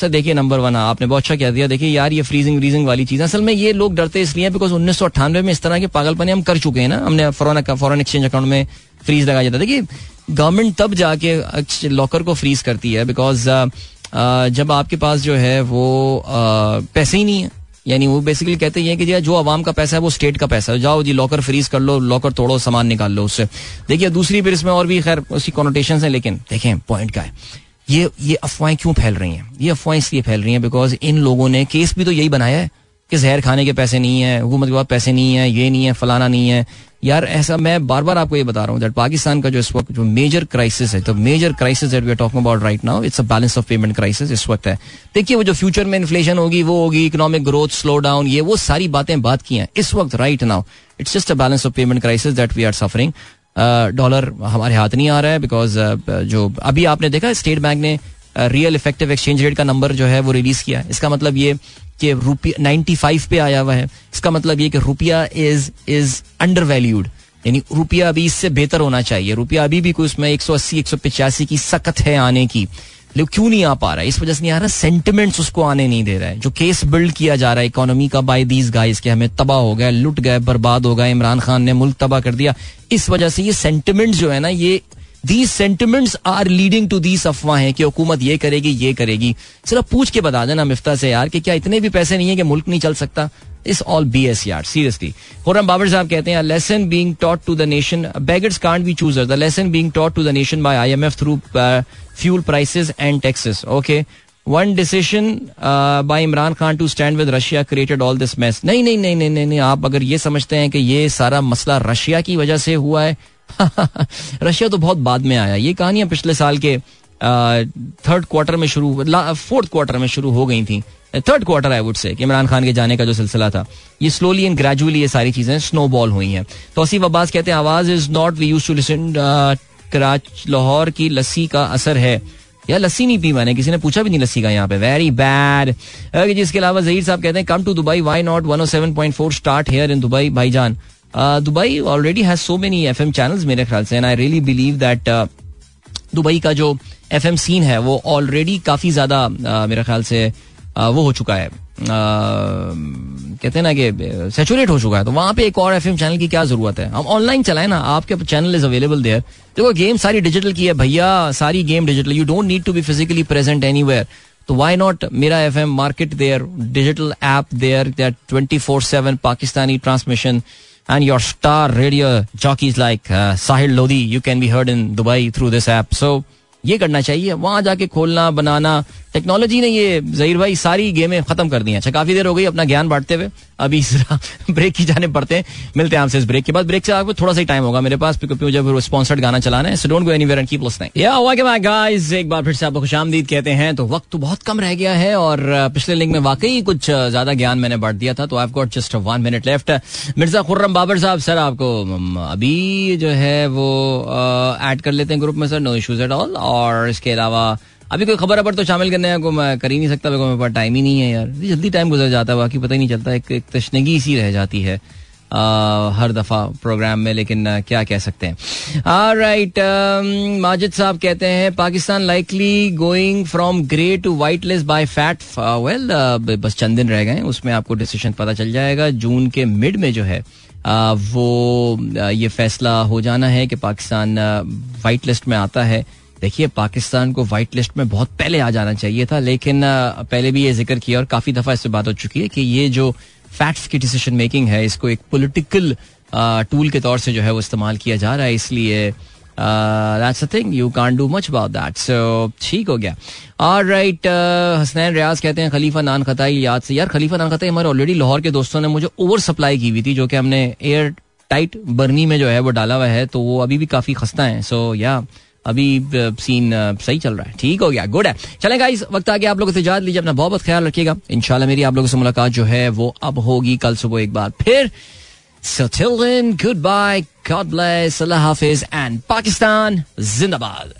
sir देखिए नंबर वन आपने बहुत अच्छा कह दिया। देखिए, यार, ये फ्रीजिंग व्रीजिंग वाली चीज़ असल में ये लोग डरते इसलिए बिकॉज़ उन्नीस सौ अट्ठानवे में इस तरह के पागलपने हम कर चुके हैं ना। हमने फॉरन फॉरन एक्सचेंज अकाउंट में फ्रीज लगाया जाता देखिए गवर्नमेंट तब जाके लॉकर को फ्रीज करती है बिकॉज़ जब आपके पास जो है वो पैसे ही नहीं है। यानी वो बेसिकली कहते हैं कि जो आवाम का पैसा है, वो स्टेट का पैसा है। जाओ जी लॉकर फ्रीज कर लो लॉकर तोड़ो, सामान निकाल लो उससे। देखिए, दूसरी फिर इसमें और भी खैर, उसकी कॉनोटेशन है, लेकिन देखें पॉइंट का है? ये ये अफवाहें क्यों फैल रही हैं? ये अफवाहें इसलिए फैल रही हैं बिकॉज़ इन लोगों ने केस भी तो यही बनाया है कि जहर खाने के पैसे नहीं है, हुकूमत के पास पैसे नहीं है, ये नहीं है, फलाना नहीं है। यार, ऐसा मैं बार बार आपको ये बता रहा हूँ दैट पाकिस्तान का जो इस वक्त जो मेजर क्राइसिस है तो major crisis that we are talking about right now it's a balance of payment crisis इस वक्त है। देखिए, वो जो फ्यूचर में इन्फ्लेशन होगी, वो होगी इकोनॉमिक ग्रोथ स्लो डाउन ये वो सारी बातें बात की हैं इस वक्त right now it's just a balance of payment crisis that we are suffering dollar हमारे हाथ नहीं आ रहा है बिकॉज़ जो अभी आपने देखा स्टेट बैंक ने रियल इफ़ेक्टिव एक्सचेंज रेट का नंबर जो है वो रिलीज़ किया इसका मतलब ये कि रुपया नाइन्टी फाइव पे आया हुआ है। इसका मतलब ये कि रुपया इज़ इज़ अंडर वैल्यूड यानी रुपया अभी इससे बेहतर होना चाहिए। रुपया अभी भी कोई उसमें एक सौ अस्सी, एक सौ पिचासी की सख्त है आने की। लेकिन क्यों नहीं आ पा रहा है? इस वजह से नहीं आ रहा। सेंटिमेंट्स उसको आने नहीं दे रहा है। जो केस बिल्ड किया जा रहा है इकोनॉमी का बाय दीज गाइस के हमें तबाह हो गया, लुट गए, बर्बाद हो गए, इमरान खान ने मुल्क तबाह कर दिया। इस वजह से ये सेंटिमेंट्स जो है ना, ये these sentiments are leading to these अफवाहें कि हुकूमत ये करेगी ये करेगी। सिर्फ़ पूछ के बता देना मिफ्ता से यार कि क्या इतने भी पैसे नहीं है कि मुल्क नहीं चल सकता? इस ऑल बी एस यार सीरियसली खुरम बाबर साहब कहते हैं lesson being taught to the nation beggars can't be chooser the lesson being taught to the nation by IMF through fuel prices and taxes okay one decision by Imran Khan to stand with Russia created all this mess नहीं नहीं नहीं नहीं नहीं आप अगर ये समझते हैं कि ये सारा मसला रशिया की वजह से हुआ है रशिया तो बहुत बाद में आया ये कहानियाँ पिछले साल के थर्ड क्वार्टर में शुरू फोर्थ क्वार्टर में शुरू हो गई थी। थर्ड क्वार्टर आई वुड से इमरान खान के जाने का जो सिलसिला था, ये स्लोली एंड ग्रेजुअली ये सारी चीज़ें स्नो बॉल हुई हैं। तो असीफ अब्बास कहते हैं, Awaz is not we use to listen Lahore की लस्सी का असर है। या लस्सी नहीं पी मैंने, किसी ने पूछा भी नहीं लस्सी का यहाँ पे? वेरी बैड जिसके अलावा जहीर साहब कहते हैं come to Dubai why not one seven point four start here in Dubai भाईजान? Dubai already has so many F M channel मेरे ख्याल से and I really believe that Dubai का जो एफ़ एम सीन है, वो ऑलरेडी काफ़ी ज़्यादा मेरे ख्याल से वो हो चुका है। कहते हैं ना कि सेचुरेट हो चुका है। तो वहाँ पे एक और एफ़ एम चैनल की क्या ज़रूरत है? हम ऑनलाइन चलाए ना, आपके चैनल इज़ अवेलेबल देयर देखो गेम सारी डिजिटल की है भैया, सारी game digital you don't need to be physically present any तो वाई नॉट मेरा F M market there digital app there twenty four seven Pakistani transmission and your star radio jockeys like uh, Sahil Lodi, you can be heard in Dubai through this app. So ये करना चाहिए। वहाँ जाके खोलना, बनाना। Technology ने ये जहीर भाई सारी गेमें खत्म कर दी अच्छा काफ़ी देर हो गई अपना ज्ञान बांटते हुए। अभी ब्रेक की जाने पड़ते हैं। मिलते हैं आपसे इस ब्रेक के बाद। ब्रेक से आपको थोड़ा सा टाइम होगा मेरे पास मुझे स्पॉन्सर्ड गाना चलाना है so don't go and keep या गाइस एक बार फिर से आपको खुशामदीद कहते हैं तो वक्त तो बहुत कम रह गया है और पिछले लिंक में वाकई कुछ ज़्यादा ज्ञान मैंने बांट दिया था तो I got just one minute left Mirza Khurram Babar साहब, सर आपको अभी जो है वो ऐड कर लेते हैं ग्रुप में sir no issues at all और इसके अलावा अभी कोई खबर अबर तो शामिल करने को मैं कर ही नहीं सकता मेरे पास टाइम ही नहीं है यार। जल्दी टाइम गुजर जाता है बाकी पता ही नहीं चलता एक, एक तशनगी सी रह जाती है आ, हर दफ़ा प्रोग्राम में लेकिन आ, क्या कह सकते हैं। राइट माजिद साहब कहते हैं Pakistan likely going from grey to white list by FATF well बस चंद दिन रह गए उसमें आपको डिसीज़न पता चल जाएगा। जून के मिड में जो है आ, वो ये फैसला हो जाना है कि पाकिस्तान वाइट लिस्ट में आता है। देखिए, पाकिस्तान को व्हाइट लिस्ट में बहुत पहले आ जाना चाहिए था, लेकिन पहले भी ये ज़िक्र किया और काफ़ी दफ़ा इससे बात हो चुकी है कि ये जो फैक्ट्स की डिसीज़न मेकिंग है, इसको एक पोलिटिकल टूल के तौर से जो है वो इस्तेमाल किया जा रहा है, इसलिए thing you can't do much about that so ठीक हो गया। और राइट हसनैन रियाज कहते हैं, खलीफा नान खताई याद से। यार, खलीफा नान खताई हमारे ऑलरेडी लाहौर के दोस्तों ने मुझे ओवर सप्लाई की हुई थी, जो कि हमने एयर टाइट बर्नी में जो है वो डाला हुआ है तो वो अभी भी काफ़ी खस्ता है। सो या अभी सीन सही चल रहा है। ठीक हो गया गुड है। चले गाइस वक्त आगे आप लोगों से इजाज़त लीजिए अपना बहुत बहुत ख्याल रखिएगा। इंशाल्लाह मेरी आप लोगों से मुलाकात जो है वो अब होगी कल सुबह एक बार फिर। So till then, goodbye, God bless, Allah Hafiz, and Pakistan, Zindabad.